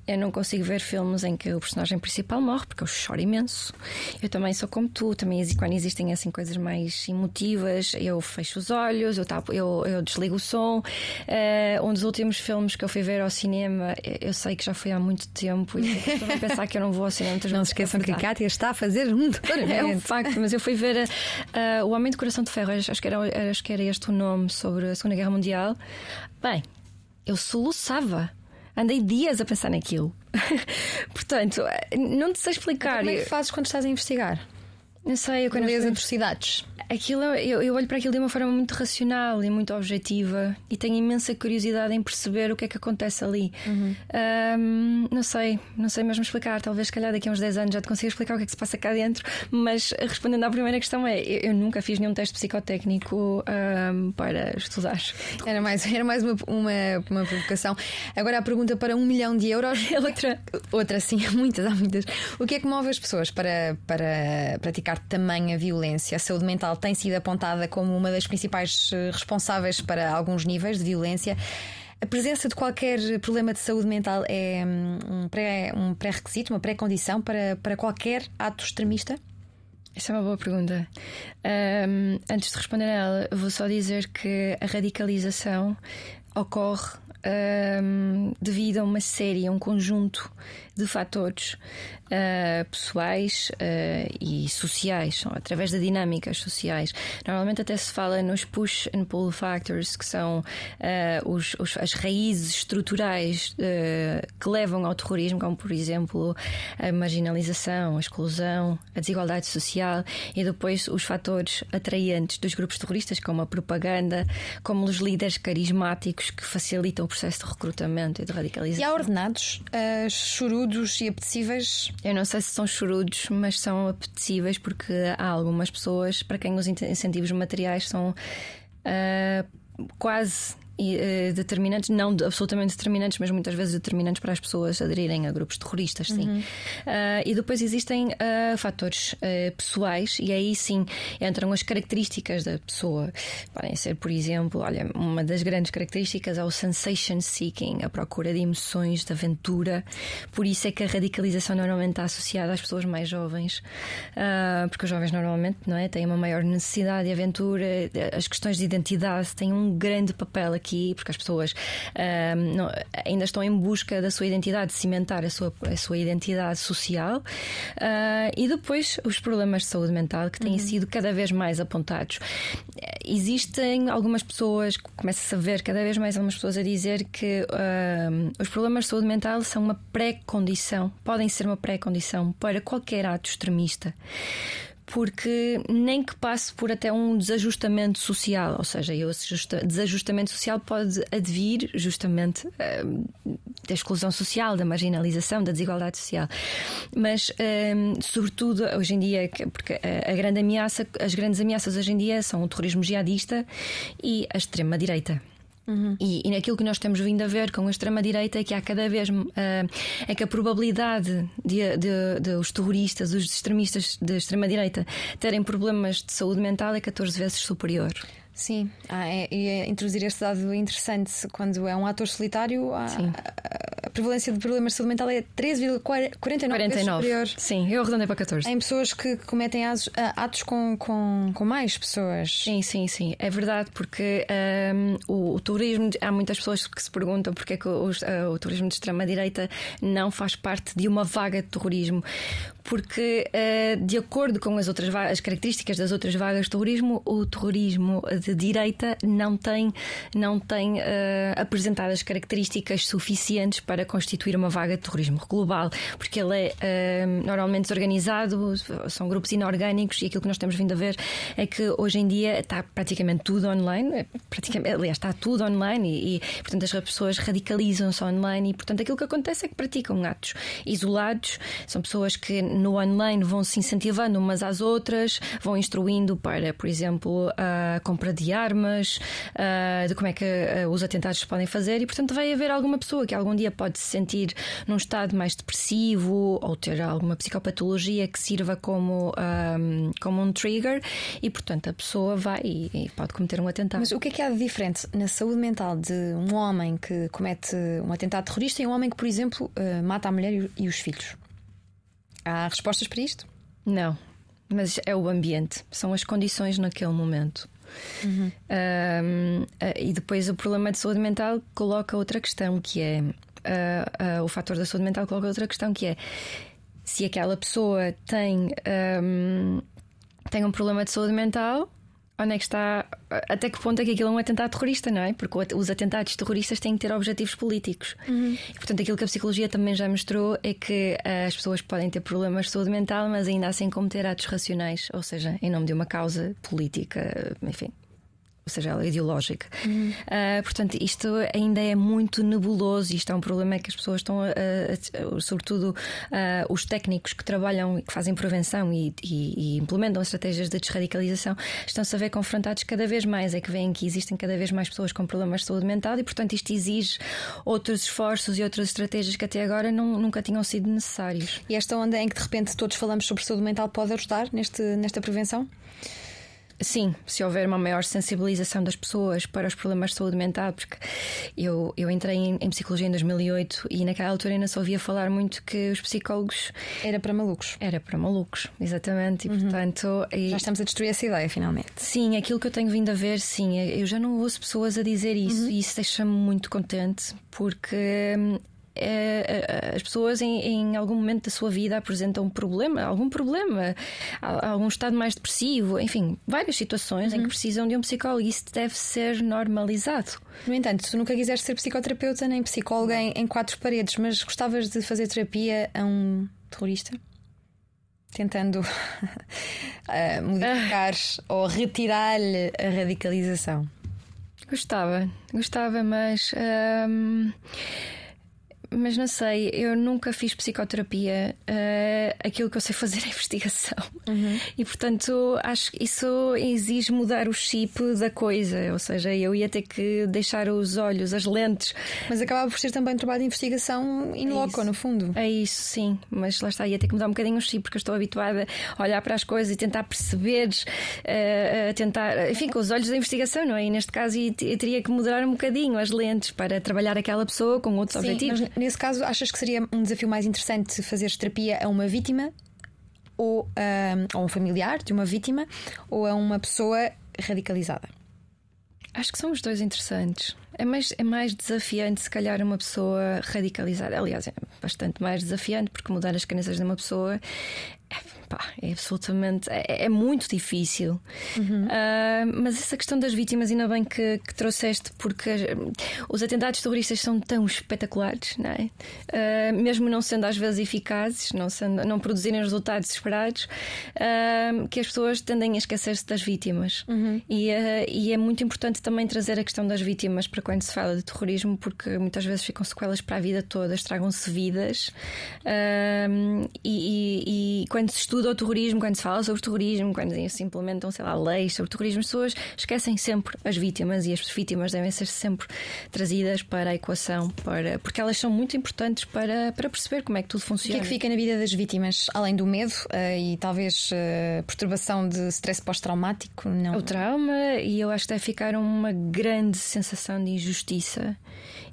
Eu não consigo ver filmes em que o personagem principal morre, porque eu choro imenso. Eu também sou como tu, também quando existem assim coisas mais emotivas, eu fecho os olhos, eu, tapo, eu, eu desligo o som. Uh, um dos últimos filmes que eu fui ver ao cinema, eu sei que já foi há muito tempo e estou a pensar que eu não vou ao cinema. Não se esqueçam que a Kátia está a fazer um É um facto, mas eu fui ver uh, O Homem de Coração de Ferro, acho que, era, acho que era este o nome sobre a Segunda Guerra Mundial. Bem, eu soluçava. Andei dias a pensar naquilo. Portanto, não te sei explicar. Como é que fazes quando estás a investigar? Não sei, eu quando as atrocidades. Aquilo, eu, eu, olho para aquilo de uma forma muito racional e muito objetiva e tenho imensa curiosidade em perceber o que é que acontece ali. Uhum. Um, não sei, não sei mesmo explicar. Talvez, se calhar, daqui a uns 10 anos já te consiga explicar o que é que se passa cá dentro. Mas respondendo à primeira questão, é: eu, eu nunca fiz nenhum teste psicotécnico um, para estudar. Era mais, era mais uma, uma, uma provocação. Agora a pergunta para um milhão de euros. outra. Outra, sim, muitas, há muitas. O que é que move as pessoas para, para praticar tamanha violência? A saúde mental tem sido apontada como uma das principais eh, responsáveis para alguns níveis de violência. A presença de qualquer problema de saúde mental é hum, um pré-requisito, um pré uma pré-condição para, para qualquer ato extremista? Essa é uma boa pergunta. Um, antes de responder a ela, vou só dizer que a radicalização ocorre um, devido a uma série, a um conjunto de fatores uh, pessoais uh, e sociais, através de dinâmicas sociais. Normalmente até se fala nos push and pull factors, que são uh, os, os, as raízes estruturais que levam ao terrorismo, como por exemplo a marginalização, a exclusão, a desigualdade social e depois os fatores atraentes dos grupos terroristas, como a propaganda, como os líderes carismáticos que facilitam o processo de recrutamento e de radicalização. E há ordenados, uh, chorudos e apetecíveis? Eu não sei se são chorudos, mas são apetecíveis porque há algumas pessoas para quem os incentivos materiais são uh, quase uh, determinantes, não absolutamente determinantes, mas muitas vezes determinantes para as pessoas aderirem a grupos terroristas, sim. Uhum. Uh, e depois existem uh, fatores pessoais, e aí sim entram as características da pessoa. Podem ser, por exemplo, olha, uma das grandes características é o sensation seeking, a procura de emoções, de aventura. Por isso é que a radicalização normalmente está associada às pessoas mais jovens, porque os jovens normalmente não é, têm uma maior necessidade de aventura, as questões de identidade têm um grande papel aqui aqui, porque as pessoas um, não, ainda estão em busca da sua identidade, de cimentar a sua, a sua identidade social. Uh, e depois os problemas de saúde mental que têm uhum. sido cada vez mais apontados. Existem algumas pessoas, começa-se a ver cada vez mais algumas pessoas a dizer que os problemas de saúde mental são uma pré-condição, podem ser uma pré-condição para qualquer ato extremista porque nem que passe por até um desajustamento social, ou seja, esse desajustamento social pode advir justamente uh, da exclusão social, da marginalização, da desigualdade social. Mas, uh, sobretudo, hoje em dia, porque a, a grande ameaça, as grandes ameaças hoje em dia são o terrorismo jihadista e a extrema-direita. Uhum. E, e naquilo que nós temos vindo a ver com a extrema-direita é que há cada vez uh, é que a probabilidade de, de, de, os terroristas, os extremistas de extrema-direita terem problemas de saúde mental é 14 vezes superior. Sim, ah, é, e é introduzir este dado interessante quando é um ator solitário, a, a, a prevalência de problemas de saúde mental é 13,49 vezes superior. Sim, eu arredondei para 14. Em pessoas que cometem atos, atos com, com, com mais pessoas. Sim, sim, sim, é verdade, porque um, o, o, turismo, há muitas pessoas que se perguntam porque é que o, uh, o turismo de extrema-direita não faz parte de uma vaga de terrorismo porque, uh, de acordo com as outras as características das outras vagas de terrorismo, o terrorismo de direita não tem, não tem uh, apresentado as características suficientes para constituir uma vaga de terrorismo global, porque ele é uh, normalmente desorganizado, são grupos inorgânicos e aquilo que nós temos vindo a ver é que hoje em dia está praticamente tudo online, é praticamente, aliás, está tudo online e, e portanto, as pessoas radicalizam-se online e, portanto, aquilo que acontece é que praticam atos isolados, são pessoas que no online vão se incentivando umas às outras, vão instruindo para, por exemplo, a compra de armas, de como é que os atentados se podem fazer, e portanto vai haver alguma pessoa que algum dia pode se sentir num estado mais depressivo ou ter alguma psicopatologia que sirva como, um, como um trigger, e portanto a pessoa vai e, e pode cometer um atentado. Mas o que é que há de diferente na saúde mental de um homem que comete um atentado terrorista e um homem que, por exemplo, mata a mulher e os filhos? Há respostas para isto? Não, mas é o ambiente, são as condições naquele momento. Uhum. Um, e depois o problema de saúde mental coloca outra questão que é uh, uh, o fator da saúde mental coloca outra questão que é se aquela pessoa tem um, tem um problema de saúde mental onde é que está, até que ponto é que aquilo é um atentado terrorista, não é? Porque os atentados terroristas têm que ter objetivos políticos. Uhum. E, portanto, aquilo que a psicologia também já mostrou é que eh, as pessoas podem ter problemas de saúde mental, mas ainda assim cometer atos racionais, ou seja, em nome de uma causa política, enfim, ou seja, ela é ideológica. Uhum. Uh, portanto, isto ainda é muito nebuloso. Isto é um problema que as pessoas estão, sobretudo uh, os técnicos que trabalham e que fazem prevenção e, e, e implementam estratégias de desradicalização, estão-se a ver confrontados cada vez mais. É que veem que existem cada vez mais pessoas com problemas de saúde mental e, portanto, isto exige outros esforços e outras estratégias que até agora não, nunca tinham sido necessários. E esta onda em que de repente todos falamos sobre saúde mental pode ajudar neste, nesta prevenção? Sim, se houver uma maior sensibilização das pessoas para os problemas de saúde mental, porque eu, eu entrei em, em psicologia em 2008 e naquela altura ainda só ouvia falar muito que os psicólogos. Era para malucos. Era para malucos, exatamente. E uhum. portanto. E... Já estamos a destruir essa ideia, finalmente. Sim, aquilo que eu tenho vindo a ver, sim, eu já não ouço pessoas a dizer isso uhum. e isso deixa-me muito contente porque hum, as pessoas em, em, algum momento da sua vida apresentam um problema, algum problema, algum estado mais depressivo, enfim, várias situações uhum. em que uhum. precisam de um psicólogo e isso deve ser normalizado. No entanto, tu nunca quiseste ser psicoterapeuta nem psicóloga em, em quatro paredes, mas gostavas de fazer terapia a um terrorista? Tentando uh, modificar ah. ou retirar-lhe a radicalização. Gostava, gostava, mas. Uh, mas não sei, eu nunca fiz psicoterapia. Uh, aquilo que eu sei fazer é investigação. Uhum. E portanto, acho que isso exige mudar o chip da coisa. Ou seja, eu ia ter que deixar os olhos, as lentes. Mas acabava por ser também um trabalho de investigação in é loco, no fundo. É isso, sim. Mas lá está, ia ter que mudar um bocadinho o chip, porque eu estou habituada a olhar para as coisas e tentar perceber, uh, tentar, enfim, com os olhos da investigação, não é? E neste caso, eu teria que mudar um bocadinho as lentes para trabalhar aquela pessoa com outros sim, objetivos. Nesse caso, achas que seria um desafio mais interessante fazer terapia a uma vítima ou a, um familiar de uma vítima ou a uma pessoa radicalizada? Acho que são os dois interessantes. É mais, é mais desafiante, se calhar, uma pessoa radicalizada. Aliás, é bastante mais desafiante, porque mudar as crenças de uma pessoa Pá, é absolutamente. É, é muito difícil. Uhum. Uh, mas essa questão das vítimas, ainda bem que, que, trouxeste, porque os atentados terroristas são tão espetaculares, não é? Uh, mesmo não sendo às vezes eficazes, não, sendo, não produzirem os resultados esperados, uh, que as pessoas tendem a esquecer-se das vítimas. Uhum. E, e, é muito importante também trazer a questão das vítimas para quando se fala de terrorismo, porque muitas vezes ficam sequelas para a vida toda, estragam-se vidas. E, e quando se estuda o terrorismo, quando se fala sobre terrorismo, quando se implementam, sei lá, leis sobre terrorismo, as pessoas esquecem sempre as vítimas e as vítimas devem ser sempre trazidas para a equação, para, porque elas são muito importantes para, para perceber como é que tudo funciona. O que é que fica na vida das vítimas, além do medo uh, e talvez uh, perturbação de stress pós-traumático? Não. O trauma, e eu acho que deve ficar uma grande sensação de injustiça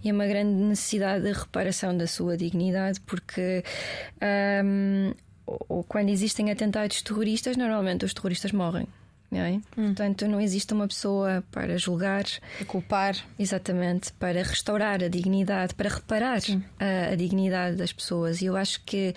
e uma grande necessidade de reparação da sua dignidade, porque um, ou quando existem atentados terroristas, normalmente os terroristas morrem. Não é? hum. Portanto, não existe uma pessoa para julgar, para culpar, exatamente, para restaurar a dignidade, para reparar a, a, dignidade das pessoas. E eu acho que,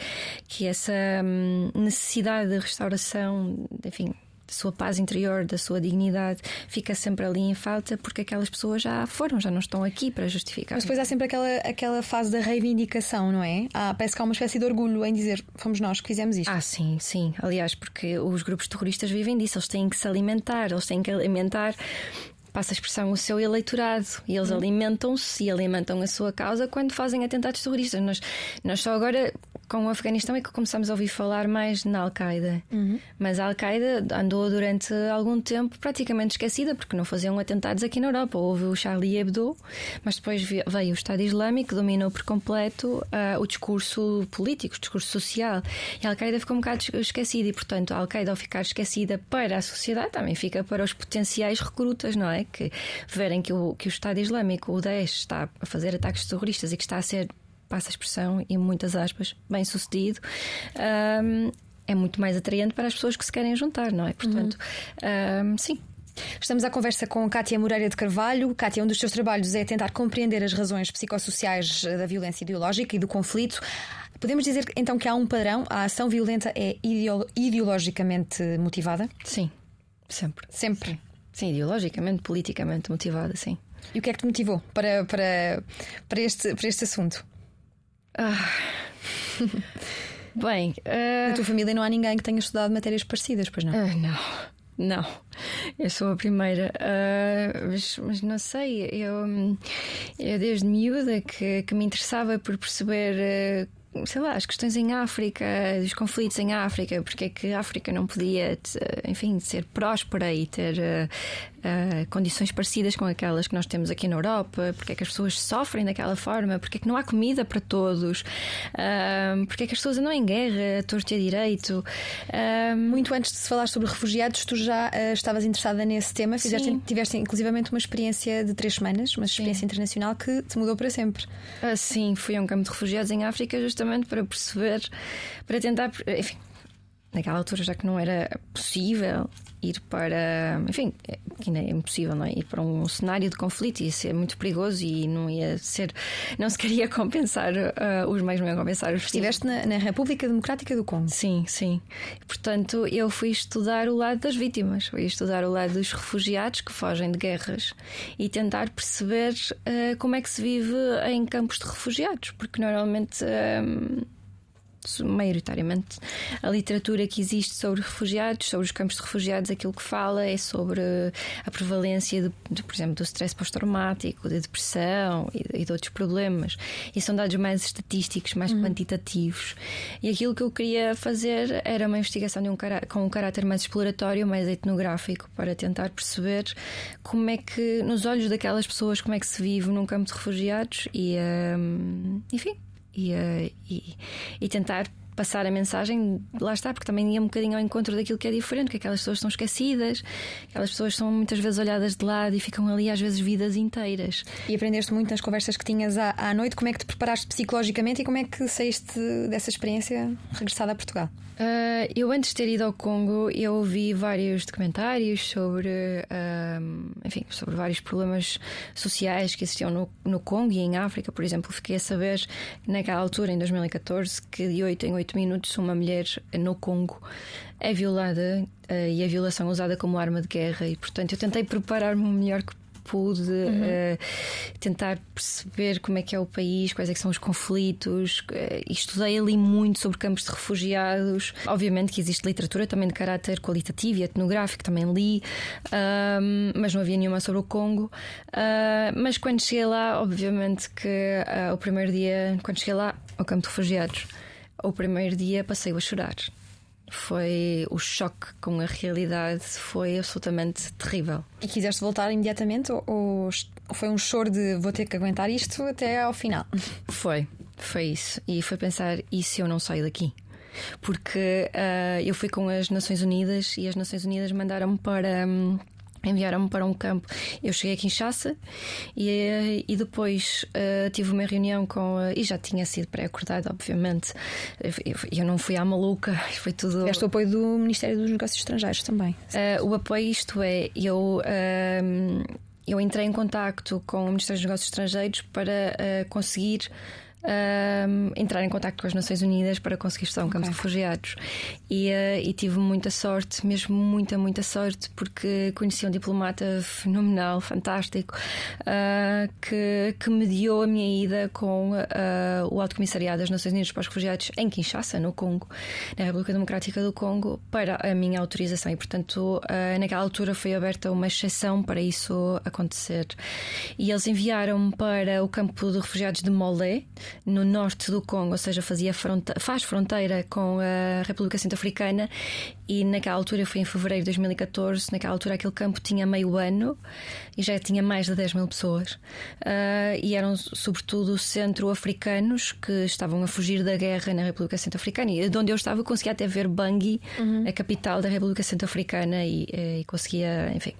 que essa hum, necessidade de restauração, enfim, da sua paz interior, da sua dignidade, fica sempre ali em falta porque aquelas pessoas já foram, já não estão aqui para justificar. Mas depois há sempre aquela, aquela fase da reivindicação, não é? Há, parece que há uma espécie de orgulho em dizer fomos nós que fizemos isto. Ah, sim, sim. Aliás, porque os grupos terroristas vivem disso, eles têm que se alimentar, eles têm que alimentar passa a expressão, o seu eleitorado. E eles uhum. alimentam-se e alimentam a sua causa quando fazem atentados terroristas. Nós, nós só agora com o Afeganistão é que começamos a ouvir falar mais na Al-Qaeda. Uhum. Mas a Al-Qaeda andou durante algum tempo praticamente esquecida, porque não faziam atentados aqui na Europa. Houve o Charlie Hebdo, mas depois veio o Estado Islâmico, dominou por completo uh, o discurso político, o discurso social. E a Al-Qaeda ficou um bocado esquecida, e portanto a Al-Qaeda, ao ficar esquecida para a sociedade, também fica para os potenciais recrutas, não é? Que verem que o, que o Estado Islâmico, o Daesh, está a fazer ataques terroristas e que está a ser passa a expressão, e muitas aspas, bem sucedido. Um, é muito mais atraente para as pessoas que se querem juntar, não é? Portanto, uhum. um, sim. Estamos à conversa com Cátia Moreira de Carvalho. Cátia, um dos seus trabalhos é tentar compreender as razões psicossociais da violência ideológica e do conflito. Podemos dizer então que há um padrão, a ação violenta é ideologicamente motivada? Sim, sempre. Sempre. Sim, ideologicamente, politicamente motivada, sim. E o que é que te motivou para, para, para, este, para este assunto? Ah. Bem, uh... na tua família não há ninguém que tenha estudado matérias parecidas, pois não? Uh, não, não. Eu sou a primeira. Uh, mas, mas, não sei, eu, eu desde miúda que, que me interessava por perceber sei lá, as questões em África, os conflitos em África, porque é que a África não podia, enfim, ser próspera e ter uh, uh, condições parecidas com aquelas que nós temos aqui na Europa, porque é que as pessoas sofrem daquela forma, porque é que não há comida para todos, uh, porque é que as pessoas andam em guerra, torto e a direito. Muito antes de se falar sobre refugiados, tu já estavas interessada nesse tema, Fizeste, tiveste inclusivamente uma experiência de três semanas, uma experiência sim. internacional que te mudou para sempre. sim, fui a um campo de refugiados em África justamente justamente para perceber, para tentar, enfim, naquela altura já que não era possível ir para, enfim, é, que ainda é impossível, não é? Ir para um cenário de conflito ia ser muito perigoso e não ia ser, não se queria compensar, uh, os meios não iam compensar os Estiveste na, na, República Democrática do Congo? Sim, sim. Portanto, eu fui estudar o lado das vítimas, fui estudar o lado dos refugiados que fogem de guerras e tentar perceber uh, como é que se vive em campos de refugiados, porque normalmente. Uh, maioritariamente, a literatura que existe sobre refugiados, sobre os campos de refugiados, aquilo que fala é sobre a prevalência, de, de por exemplo, do stress pós-traumático, da depressão e, e, de outros problemas. E são dados mais estatísticos, mais uhum. quantitativos. E aquilo que eu queria fazer era uma investigação de um com um caráter mais exploratório, mais etnográfico, para tentar perceber como é que, nos olhos daquelas pessoas, como é que se vive num campo de refugiados e, um, enfim, e, uh, e, e tentar passar a mensagem, lá está, porque também ia um bocadinho ao encontro daquilo que é diferente, que aquelas pessoas estão esquecidas, aquelas pessoas são muitas vezes olhadas de lado e ficam ali às vezes vidas inteiras. E aprendeste muito nas conversas que tinhas à, à noite, como é que te preparaste psicologicamente e como é que saíste dessa experiência regressada a Portugal? Uh, eu antes de ter ido ao Congo, eu ouvi vários documentários sobre, uh, enfim, sobre vários problemas sociais que existiam no, no Congo e em África, por exemplo. Fiquei a saber, naquela altura, em 2014, que de 8 em 8 minutos uma mulher no Congo é violada uh, e a violação é usada como arma de guerra. E, portanto, eu tentei preparar-me o melhor que pude uhum. uh, tentar perceber como é que é o país, quais é são os conflitos. Uh, estudei ali muito sobre campos de refugiados. Obviamente que existe literatura também de caráter qualitativo e etnográfico, também li, uh, mas não havia nenhuma sobre o Congo. Uh, mas quando cheguei lá, obviamente que uh, o primeiro dia, quando cheguei lá ao campo de refugiados, o primeiro dia passei a chorar foi o choque com a realidade foi absolutamente terrível. E quiseste voltar imediatamente ou, ou foi um choro de vou ter que aguentar isto até ao final? Foi, foi isso. E foi pensar: e se eu não saio daqui? Porque uh, eu fui com as Nações Unidas e as Nações Unidas mandaram-me para. Um, enviaram-me para um campo. Eu cheguei a Kinshasa e, e depois uh, tive uma reunião com. Uh, e já tinha sido pré-acordado, obviamente. Eu, eu, não fui à maluca, foi tudo. Tiveste o apoio do Ministério dos Negócios Estrangeiros também. Uh, o apoio, isto é, eu. eu entrei em contacto com o Ministério dos Negócios Estrangeiros para conseguir um, entrar em contato com as Nações Unidas para conseguir estar um campo okay. de refugiados. E, uh, e, tive muita sorte, mesmo muita, muita sorte, porque conheci um diplomata fenomenal, fantástico, uh, que, que mediou a minha ida com uh, o Alto Comissariado das Nações Unidas para os Refugiados em Kinshasa, no Congo, na República Democrática do Congo, para a minha autorização. E, portanto, naquela altura foi aberta uma exceção para isso acontecer. E eles enviaram-me para o campo de refugiados de Molé, no norte do Congo, ou seja, fazia fronte faz fronteira com a República Centro-Africana e naquela altura, foi em fevereiro de 2014, naquela altura aquele campo tinha meio ano e já tinha mais de 10 mil pessoas uh, e eram sobretudo centro-africanos que estavam a fugir da guerra na República Centro-Africana e de onde eu estava conseguia até ver Bangui, uhum. a capital da República Centro-Africana e, e conseguia, enfim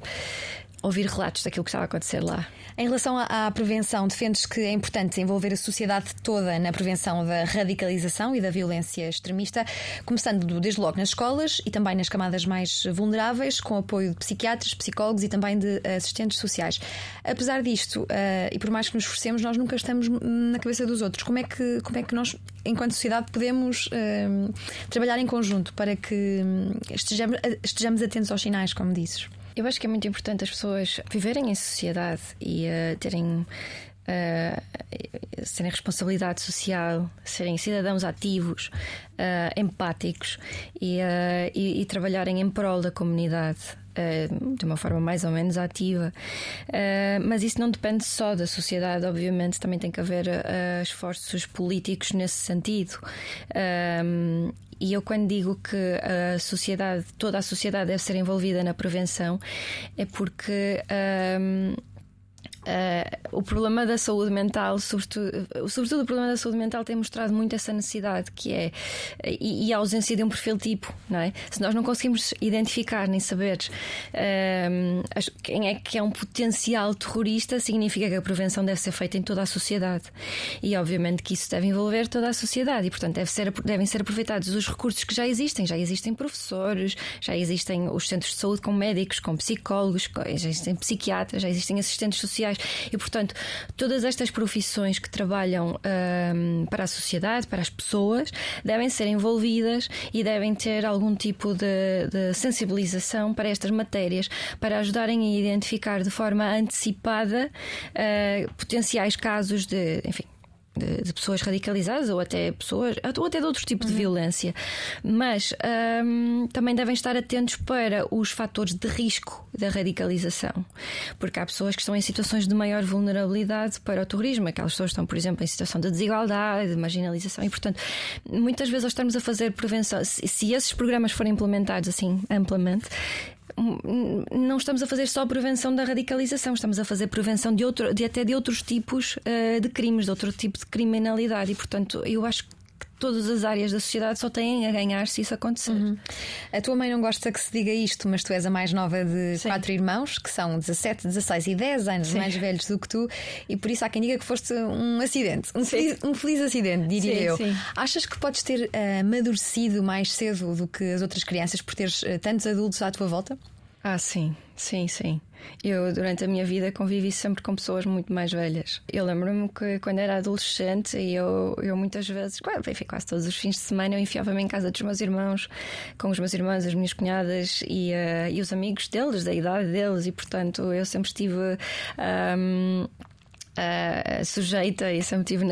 ouvir relatos daquilo que estava a acontecer lá. Em relação à, prevenção, defendes que é importante envolver a sociedade toda na prevenção da radicalização e da violência extremista, começando desde logo nas escolas e também nas camadas mais vulneráveis, com apoio de psiquiatras, psicólogos e também de assistentes sociais. Apesar disto, uh, e por mais que nos esforcemos, nós nunca estamos na cabeça dos outros. Como é que, como é que nós, enquanto sociedade, podemos uh, trabalhar em conjunto para que hum, estejamos, estejamos atentos aos sinais, como dizes? Eu acho que é muito importante as pessoas viverem em sociedade e uh, terem uh, serem responsabilidade social, serem cidadãos ativos, uh, empáticos e, uh, e, e, trabalharem em prol da comunidade. de uma forma mais ou menos ativa, mas isso não depende só da sociedade, obviamente, também tem que haver esforços políticos nesse sentido. E eu, quando digo que a sociedade, toda a sociedade deve ser envolvida na prevenção, é porque Uh, o problema da saúde mental, sobretudo, sobretudo o problema da saúde mental, tem mostrado muito essa necessidade que é e, e a ausência de um perfil tipo, não é? Se nós não conseguimos identificar nem saber uh, quem é que é um potencial terrorista, significa que a prevenção deve ser feita em toda a sociedade. E obviamente que isso deve envolver toda a sociedade e, portanto, deve ser, devem ser aproveitados os recursos que já existem. Já existem professores, já existem os centros de saúde com médicos, com psicólogos, já existem psiquiatras, já existem assistentes sociais e, portanto, todas estas profissões que trabalham um, para a sociedade, para as pessoas, devem ser envolvidas e devem ter algum tipo de, de sensibilização para estas matérias, para ajudarem a identificar de forma antecipada uh, potenciais casos de, enfim, de, de, pessoas radicalizadas ou até pessoas ou até de outro tipo de uhum. violência, mas um, também devem estar atentos para os fatores de risco da radicalização, porque há pessoas que estão em situações de maior vulnerabilidade para o terrorismo, aquelas pessoas estão, por exemplo, em situação de desigualdade, de marginalização, e portanto, muitas vezes nós estamos a fazer prevenção, se, se esses programas forem implementados assim amplamente, não estamos a fazer só prevenção da radicalização, estamos a fazer prevenção de, outro, de até de outros tipos uh, de crimes, de outro tipo de criminalidade. E, portanto, eu acho que todas as áreas da sociedade só têm a ganhar se isso acontecer. Uhum. A tua mãe não gosta que se diga isto, mas tu és a mais nova de Sim. quatro irmãos, que são 17, 16 e 10 anos Sim. mais velhos do que tu, e por isso há quem diga que foste um acidente, um, feliz, um feliz, acidente, diria Sim, eu. Achas que podes ter uh, amadurecido mais cedo do que as outras crianças por teres uh, tantos adultos à tua volta? Ah, sim, sim, sim. Eu, durante a minha vida, convivi sempre com pessoas muito mais velhas. Eu lembro-me que quando era adolescente, eu, eu muitas vezes, enfim, quase todos os fins de semana, eu enfiava-me em casa dos meus irmãos, com os meus irmãos, as minhas cunhadas e, uh, e os amigos deles, da idade deles, e portanto eu sempre estive. Um, uh, sujeita e sempre estive,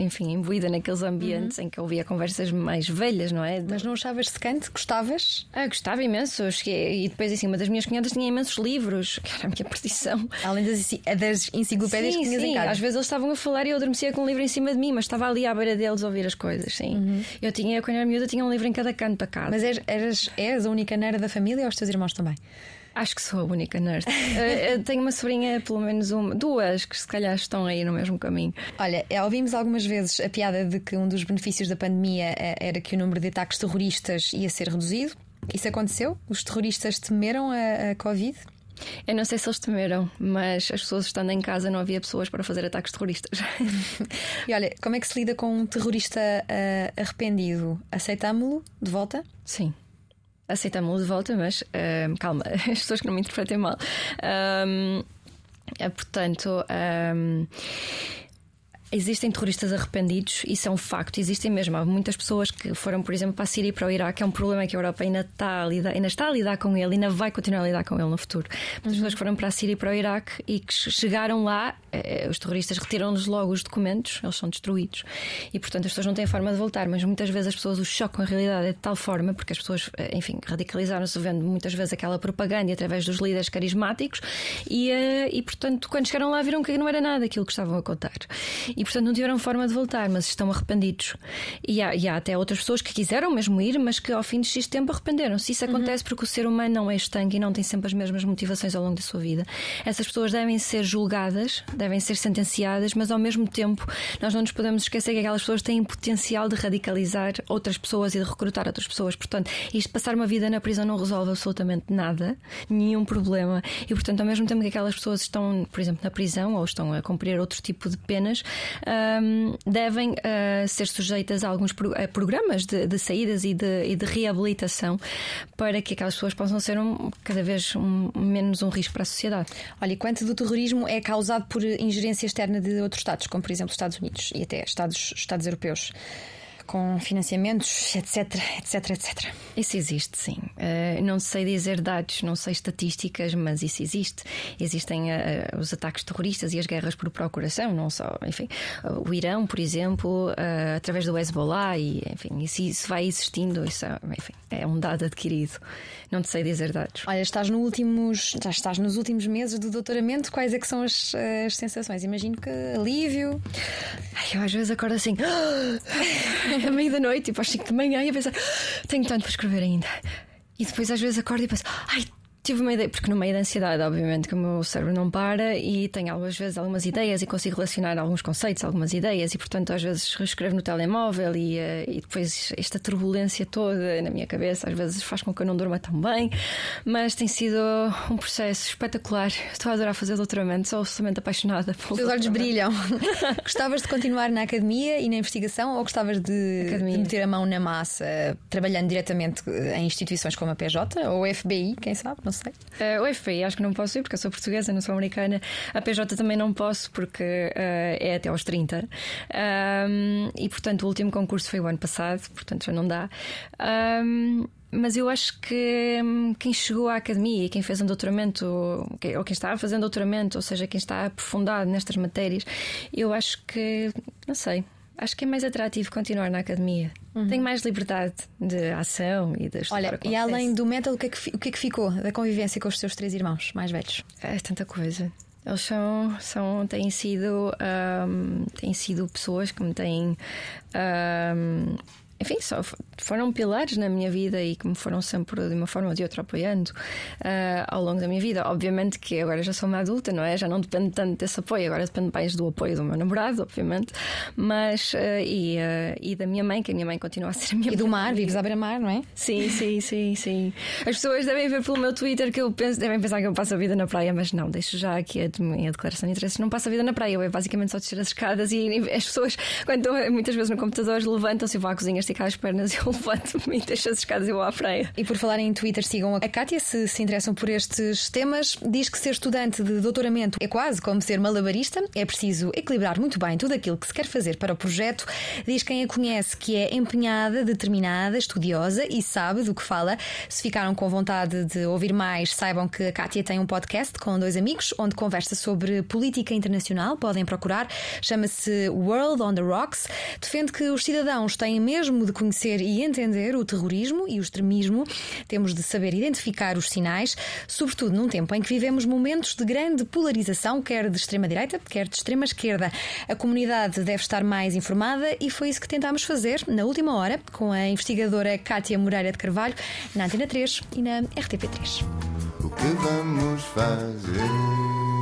enfim, imbuída naqueles ambientes uhum. em que ouvia conversas mais velhas, não é? Mas não achavas secante? Gostavas? Ah, gostava imenso. Cheguei, e depois, assim, uma das minhas cunhadas tinha imensos livros, que era a minha perdição. Além das, das enciclopédias sim, que tinhas sim. em casa. Às vezes eles estavam a falar e eu adormecia com um livro em cima de mim, mas estava ali à beira deles a ouvir as coisas, sim. Uhum. Eu tinha, quando era miúda, tinha um livro em cada canto da casa. Mas eras, eras, eras a única nera da família ou os teus irmãos também? Acho que sou a única nerd. uh, tenho uma sobrinha, pelo menos uma, duas, que se calhar estão aí no mesmo caminho. Olha, eh, ouvimos algumas vezes a piada de que um dos benefícios da pandemia era que o número de ataques terroristas ia ser reduzido. Isso aconteceu? Os terroristas temeram a, a Covid? Eu não sei se eles temeram, mas as pessoas estando em casa não havia pessoas para fazer ataques terroristas. e olha, como é que se lida com um terrorista uh, arrependido? Aceitámo-lo de volta? Sim aceitamos-lo de volta, mas uh, calma, as pessoas que não me interpretem mal. Um, é, portanto, um, Existem terroristas arrependidos, isso é um facto, existem mesmo. Há muitas pessoas que foram, por exemplo, para a Síria e para o Iraque, é um problema que a Europa ainda está a lidar, ainda está a lidar com ele, ainda vai continuar a lidar com ele no futuro. Muitas uhum. pessoas que foram para a Síria e para o Iraque e que chegaram lá, eh, os terroristas retiram-lhes logo os documentos, eles são destruídos. E, portanto, as pessoas não têm forma de voltar, mas muitas vezes as pessoas os chocam a realidade é de tal forma, porque as pessoas, eh, enfim, radicalizaram-se vendo muitas vezes aquela propaganda através dos líderes carismáticos e, eh, e, portanto, quando chegaram lá viram que não era nada aquilo que estavam a contar. E, portanto, não tiveram forma de voltar, mas estão arrependidos. E há, e há até outras pessoas que quiseram mesmo ir, mas que ao fim de X tempo arrependeram-se. Isso acontece uhum. porque o ser humano não é estanque e não tem sempre as mesmas motivações ao longo da sua vida. Essas pessoas devem ser julgadas, devem ser sentenciadas, mas ao mesmo tempo nós não nos podemos esquecer que aquelas pessoas têm potencial de radicalizar outras pessoas e de recrutar outras pessoas. Portanto, isto passar uma vida na prisão não resolve absolutamente nada, nenhum problema. E portanto, ao mesmo tempo que aquelas pessoas estão, por exemplo, na prisão ou estão a cumprir outro tipo de penas, um, devem uh, ser sujeitas a alguns pro, a programas de, de saídas e de, e de, reabilitação para que aquelas pessoas possam ser um, cada vez um, menos um risco para a sociedade. Olha, e quanto do terrorismo é causado por ingerência externa de outros Estados, como por exemplo os Estados Unidos e até Estados, Estados europeus? Com financiamentos, etc, etc, etc. Isso existe, sim. Uh, não sei dizer dados, não sei estatísticas, mas isso existe. Existem uh, os ataques terroristas e as guerras por procuração, não só, enfim, uh, o Irão, por exemplo, através do Hezbollah, e enfim, isso, isso vai existindo, isso é, enfim, é um dado adquirido. Não te sei dizer dados. Olha, estás, no últimos, já estás nos últimos meses do doutoramento, quais é que são as, as sensações? Imagino que alívio. Ai, eu às vezes acordo assim, à meia da noite, tipo às 5 de manhã, e a pensar, tenho tanto para escrever ainda. E depois às vezes acordo e penso, ai, Tive uma ideia, porque no meio da ansiedade, obviamente, que o meu cérebro não para e tenho às vezes algumas ideias e consigo relacionar alguns conceitos, algumas ideias, e portanto às vezes reescrevo no telemóvel e, eh, e depois esta turbulência toda na minha cabeça às vezes faz com que eu não durma tão bem, mas tem sido um processo espetacular. Estou a adorar fazer doutoramento, sou absolutamente apaixonada pelo. Os olhos brilham. gostavas de continuar na academia e na investigação ou gostavas de, de, meter a mão na massa, trabalhando diretamente em instituições como a PJ ou o FBI, quem sabe? Não sei. Uh, o FPI acho que não posso ir porque eu sou portuguesa, não sou americana. A PJ também não posso porque uh, é até aos 30. Um, e portanto o último concurso foi o ano passado, portanto já não dá. Um, mas eu acho que hum, quem chegou à academia e quem fez um doutoramento, ou quem está um doutoramento, ou seja, quem está aprofundado nestas matérias, eu acho que, não sei, acho que é mais atrativo continuar na academia. Uhum. Tenho mais liberdade de ação e de Olha, e além do metal, o que, é que, o que é que ficou da convivência com os teus três irmãos mais velhos? É tanta coisa. Eles são, são têm sido um, têm sido pessoas que me têm um, enfim, só foram pilares na minha vida e que me foram sempre de uma forma ou de outra apoiando uh, ao longo da minha vida. Obviamente que agora já sou uma adulta, não é? Já não depende tanto desse apoio, agora depende mais do apoio do meu namorado, obviamente, mas uh, e, uh, e da minha mãe, que a minha mãe continua a ser a minha E do mar, vives à beira-mar, não é? Sim, sim, sim, sim. As pessoas devem ver pelo meu Twitter que eu penso, devem pensar que eu passo a vida na praia, mas não, deixo já aqui a minha declaração de interesse. Não passo a vida na praia, eu é basicamente só descer as escadas e as pessoas, quando estão muitas vezes no computador, levantam-se e vão à cozinha esticar as pernas eu levanto-me e deixo as escadas e vou à praia. E por falar em Twitter, sigam a Kátia se se interessam por estes temas. Diz que ser estudante de doutoramento é quase como ser malabarista, é preciso equilibrar muito bem tudo aquilo que se quer fazer para o projeto. Diz quem a conhece que é empenhada, determinada, estudiosa e sabe do que fala. Se ficaram com vontade de ouvir mais, saibam que a Kátia tem um podcast com dois amigos onde conversa sobre política internacional. Podem procurar, chama-se World on the Rocks. Defende que os cidadãos têm mesmo de conhecer e entender o terrorismo e o extremismo. Temos de saber identificar os sinais, sobretudo num tempo em que vivemos momentos de grande polarização, quer de extrema-direita, quer de extrema-esquerda. A comunidade deve estar mais informada e foi isso que tentámos fazer na última hora com a investigadora Cátia Moreira de Carvalho na Antena 3 e na RTP3. O que vamos fazer?